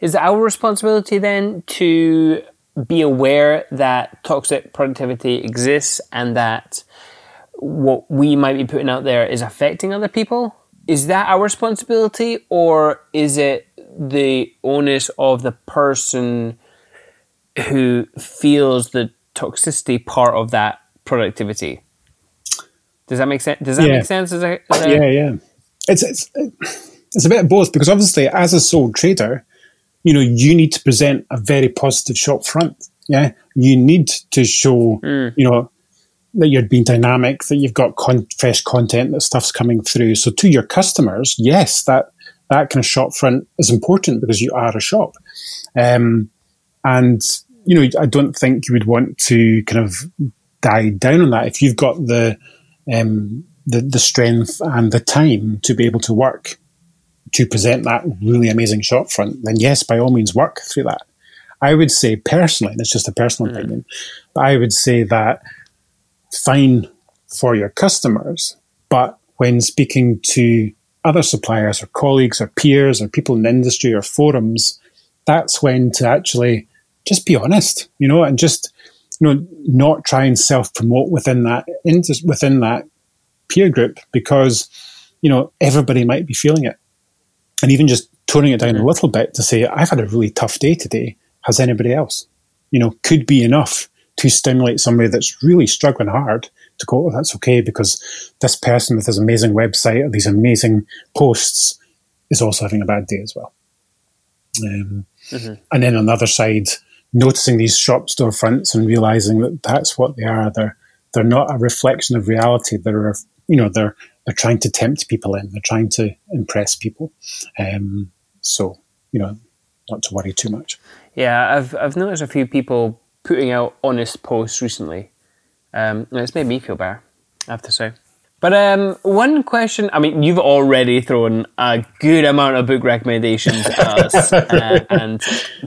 is our responsibility then to be aware that toxic productivity exists and that what we might be putting out there is affecting other people? Is that our responsibility, or is it the onus of the person who feels the toxicity part of that productivity. Does that make sense? Does that yeah. make sense? Is that, is that... Yeah, yeah. It's, it's it's a bit of both because obviously, as a sole trader, you know you need to present a very positive shop front. Yeah, you need to show mm. you know that you're being dynamic, that you've got con- fresh content, that stuff's coming through. So to your customers, yes, that that kind of shop front is important because you are a shop. Um, and, you know, I don't think you would want to kind of die down on that. If you've got the, um, the, the strength and the time to be able to work to present that really amazing shop front, then yes, by all means, work through that. I would say personally, and it's just a personal mm. opinion, but I would say that fine for your customers, but when speaking to other suppliers or colleagues or peers or people in the industry or forums, that's when to actually just be honest, you know, and just you know not try and self promote within that within that peer group because you know everybody might be feeling it, and even just toning it down a little bit to say I've had a really tough day today. Has anybody else? You know, could be enough to stimulate somebody that's really struggling hard to go, oh, that's okay because this person with this amazing website or these amazing posts is also having a bad day as well. Um, mm-hmm. And then on the other side, noticing these shop storefronts and realizing that that's what they are. They're they're not a reflection of reality. They're you know they're they're trying to tempt people in. They're trying to impress people. Um, so you know, not to worry too much. Yeah, I've I've noticed a few people putting out honest posts recently. Um, and it's made me feel better. I have to say. But um, one question, I mean, you've already thrown a good amount of book recommendations at us uh, and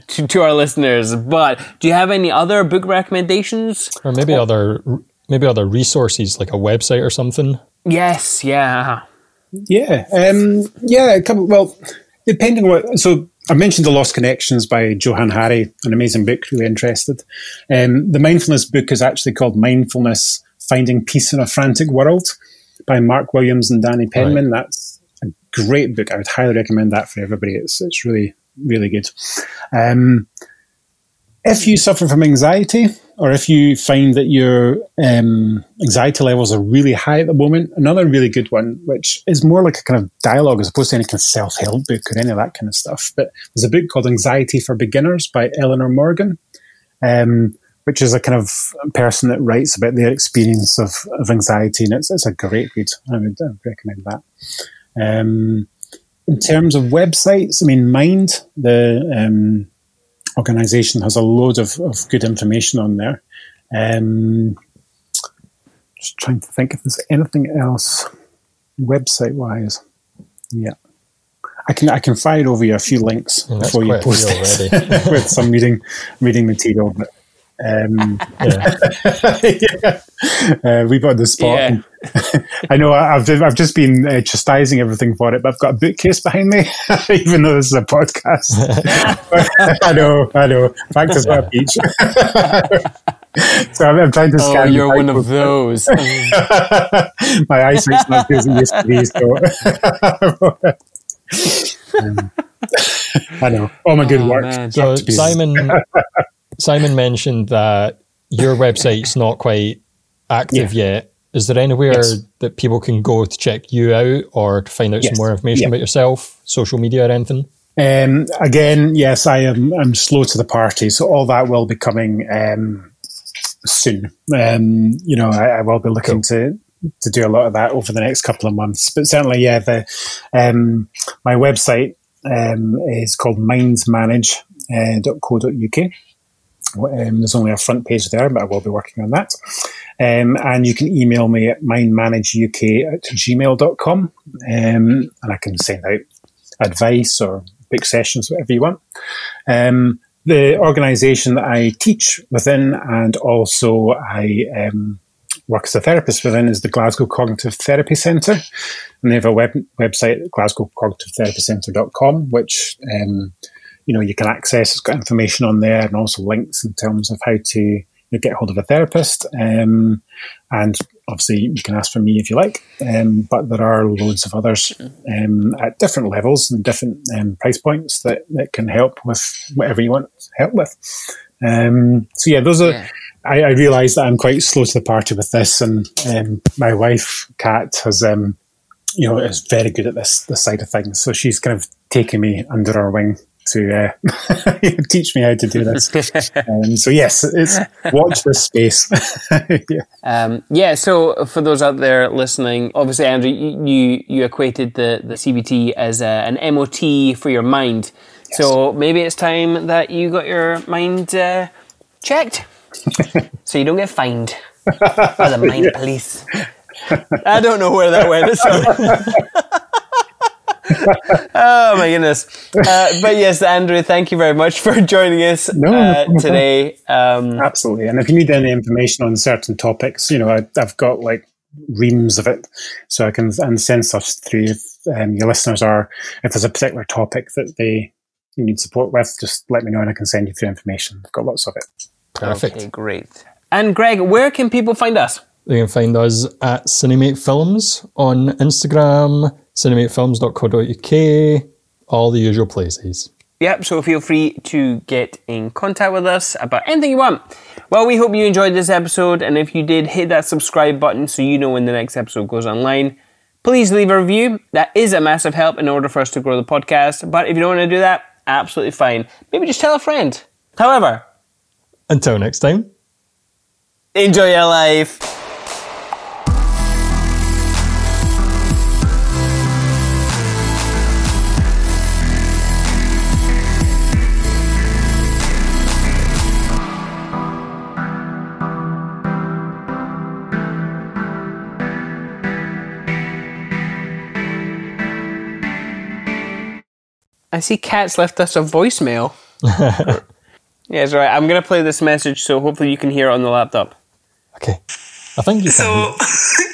to, to, our listeners. But do you have any other book recommendations, or maybe or, other maybe other resources like a website or something? Yes, yeah, yeah, um, yeah. A couple, well, depending on what. So I mentioned The Lost Connections by Johann Hari, an amazing book. Really interested. Um, the mindfulness book is actually called Mindfulness: Finding Peace in a Frantic World by Mark Williams and Danny Penman. Right. That's a great book. I would highly recommend that for everybody. It's it's really really good. Um, if you suffer from anxiety, or if you find that your um, anxiety levels are really high at the moment, another really good one, which is more like a kind of dialogue as opposed to any kind of self help book or any of that kind of stuff. But there's a book called Anxiety for Beginners by Eleanor Morgan. Um, which is a kind of person that writes about their experience of, of anxiety, and it's, it's a great read. I would, I would recommend that. Um, in terms of websites, I mean, Mind, the um, organization, has a load of, of good information on there. Um, just trying to think if there's anything else website wise. Yeah. I can I can fire over you a few links yeah, before you post it with some reading reading material. But um, yeah. yeah. Uh, we got the spot. Yeah. I know I've I've just been uh, chastising everything for it, but I've got a bookcase behind me, even though this is a podcast. I know, I know. Fact is not a peach. so I'm, I'm, trying to oh, scan. Oh, you're one of those. My eyesight's not as it used to be. So. um, I know. Oh my good oh, work. So Simon Simon mentioned that your website's not quite active yeah. yet. Is there anywhere yes. that people can go to check you out or to find out yes. some more information yeah. about yourself, social media or anything? Um, again, yes, I am. I'm slow to the party, so all that will be coming um, soon. Um, you know, I, I, will be looking cool. to to do a lot of that over the next couple of months. But certainly, yeah, the um, my website um, is called mindsmanage.co.uk. Um, there's only a front page there, but I will be working on that. Um, and you can email me at mindmanageuk at gmail.com um, and I can send out advice or big sessions, whatever you want. Um, the organization that I teach within and also I um, work as a therapist within is the Glasgow Cognitive Therapy Centre. And they have a web, website, glasgowcognitivetherapycentre.com, which um, you know you can access. It's got information on there and also links in terms of how to you know, get hold of a therapist. Um, and obviously, you can ask for me if you like. Um, but there are loads of others um, at different levels and different um, price points that, that can help with whatever you want help with. Um, so yeah, those are. Yeah. I, I realise that I'm quite slow to the party with this, and um, my wife, Kat, has you know is very good at this this side of things. So she's kind of taking me under her wing to uh, teach me how to do this. um, so yes, it's watch this space. yeah. Um, yeah. So for those out there listening, obviously, Andrew, you you equated the the CBT as a, an MOT for your mind. Yes. So maybe it's time that you got your mind uh, checked, so you don't get fined by the mind yeah. police. I don't know where that went. oh my goodness! Uh, but yes, Andrew, thank you very much for joining us no, uh, no today. Um, Absolutely, and if you need any information on certain topics, you know, I, have got like reams of it, so I can and send stuff through. If um, your listeners are, if there's a particular topic that they need support with, just let me know and I can send you through information. I've got lots of it. Perfect. Okay, great. And Greg, where can people find us? They can find us at Cinemate Films on Instagram, cinematefilms.co.uk, all the usual places. Yep, so feel free to get in contact with us about anything you want. Well, we hope you enjoyed this episode, and if you did, hit that subscribe button so you know when the next episode goes online. Please leave a review. That is a massive help in order for us to grow the podcast. But if you don't want to do that, absolutely fine. Maybe just tell a friend. However, until next time, enjoy your life. I see Kat's left us a voicemail. yeah, it's right. I'm going to play this message so hopefully you can hear it on the laptop. Okay. I think you So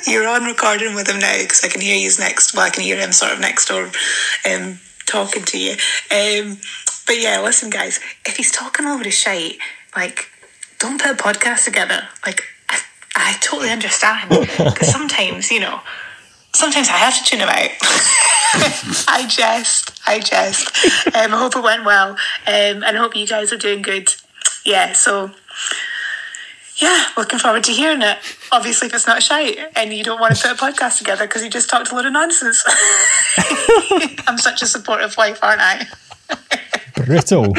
you're on recording with him now because I can hear you next. Well, I can hear him sort of next door um, talking to you. Um, but yeah, listen, guys, if he's talking over his shite, like, don't put a podcast together. Like, I, I totally understand because sometimes, you know, sometimes I have to tune him out. I jest, I jest. Um, I hope it went well, um, and I hope you guys are doing good. Yeah, so yeah, looking forward to hearing it. Obviously, if it's not shite and you don't want to put a podcast together because you just talked a lot of nonsense. I'm such a supportive wife, aren't I? Brittle.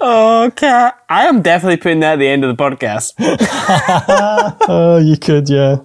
Oh, Kat. I am definitely putting that at the end of the podcast. oh, you could, yeah.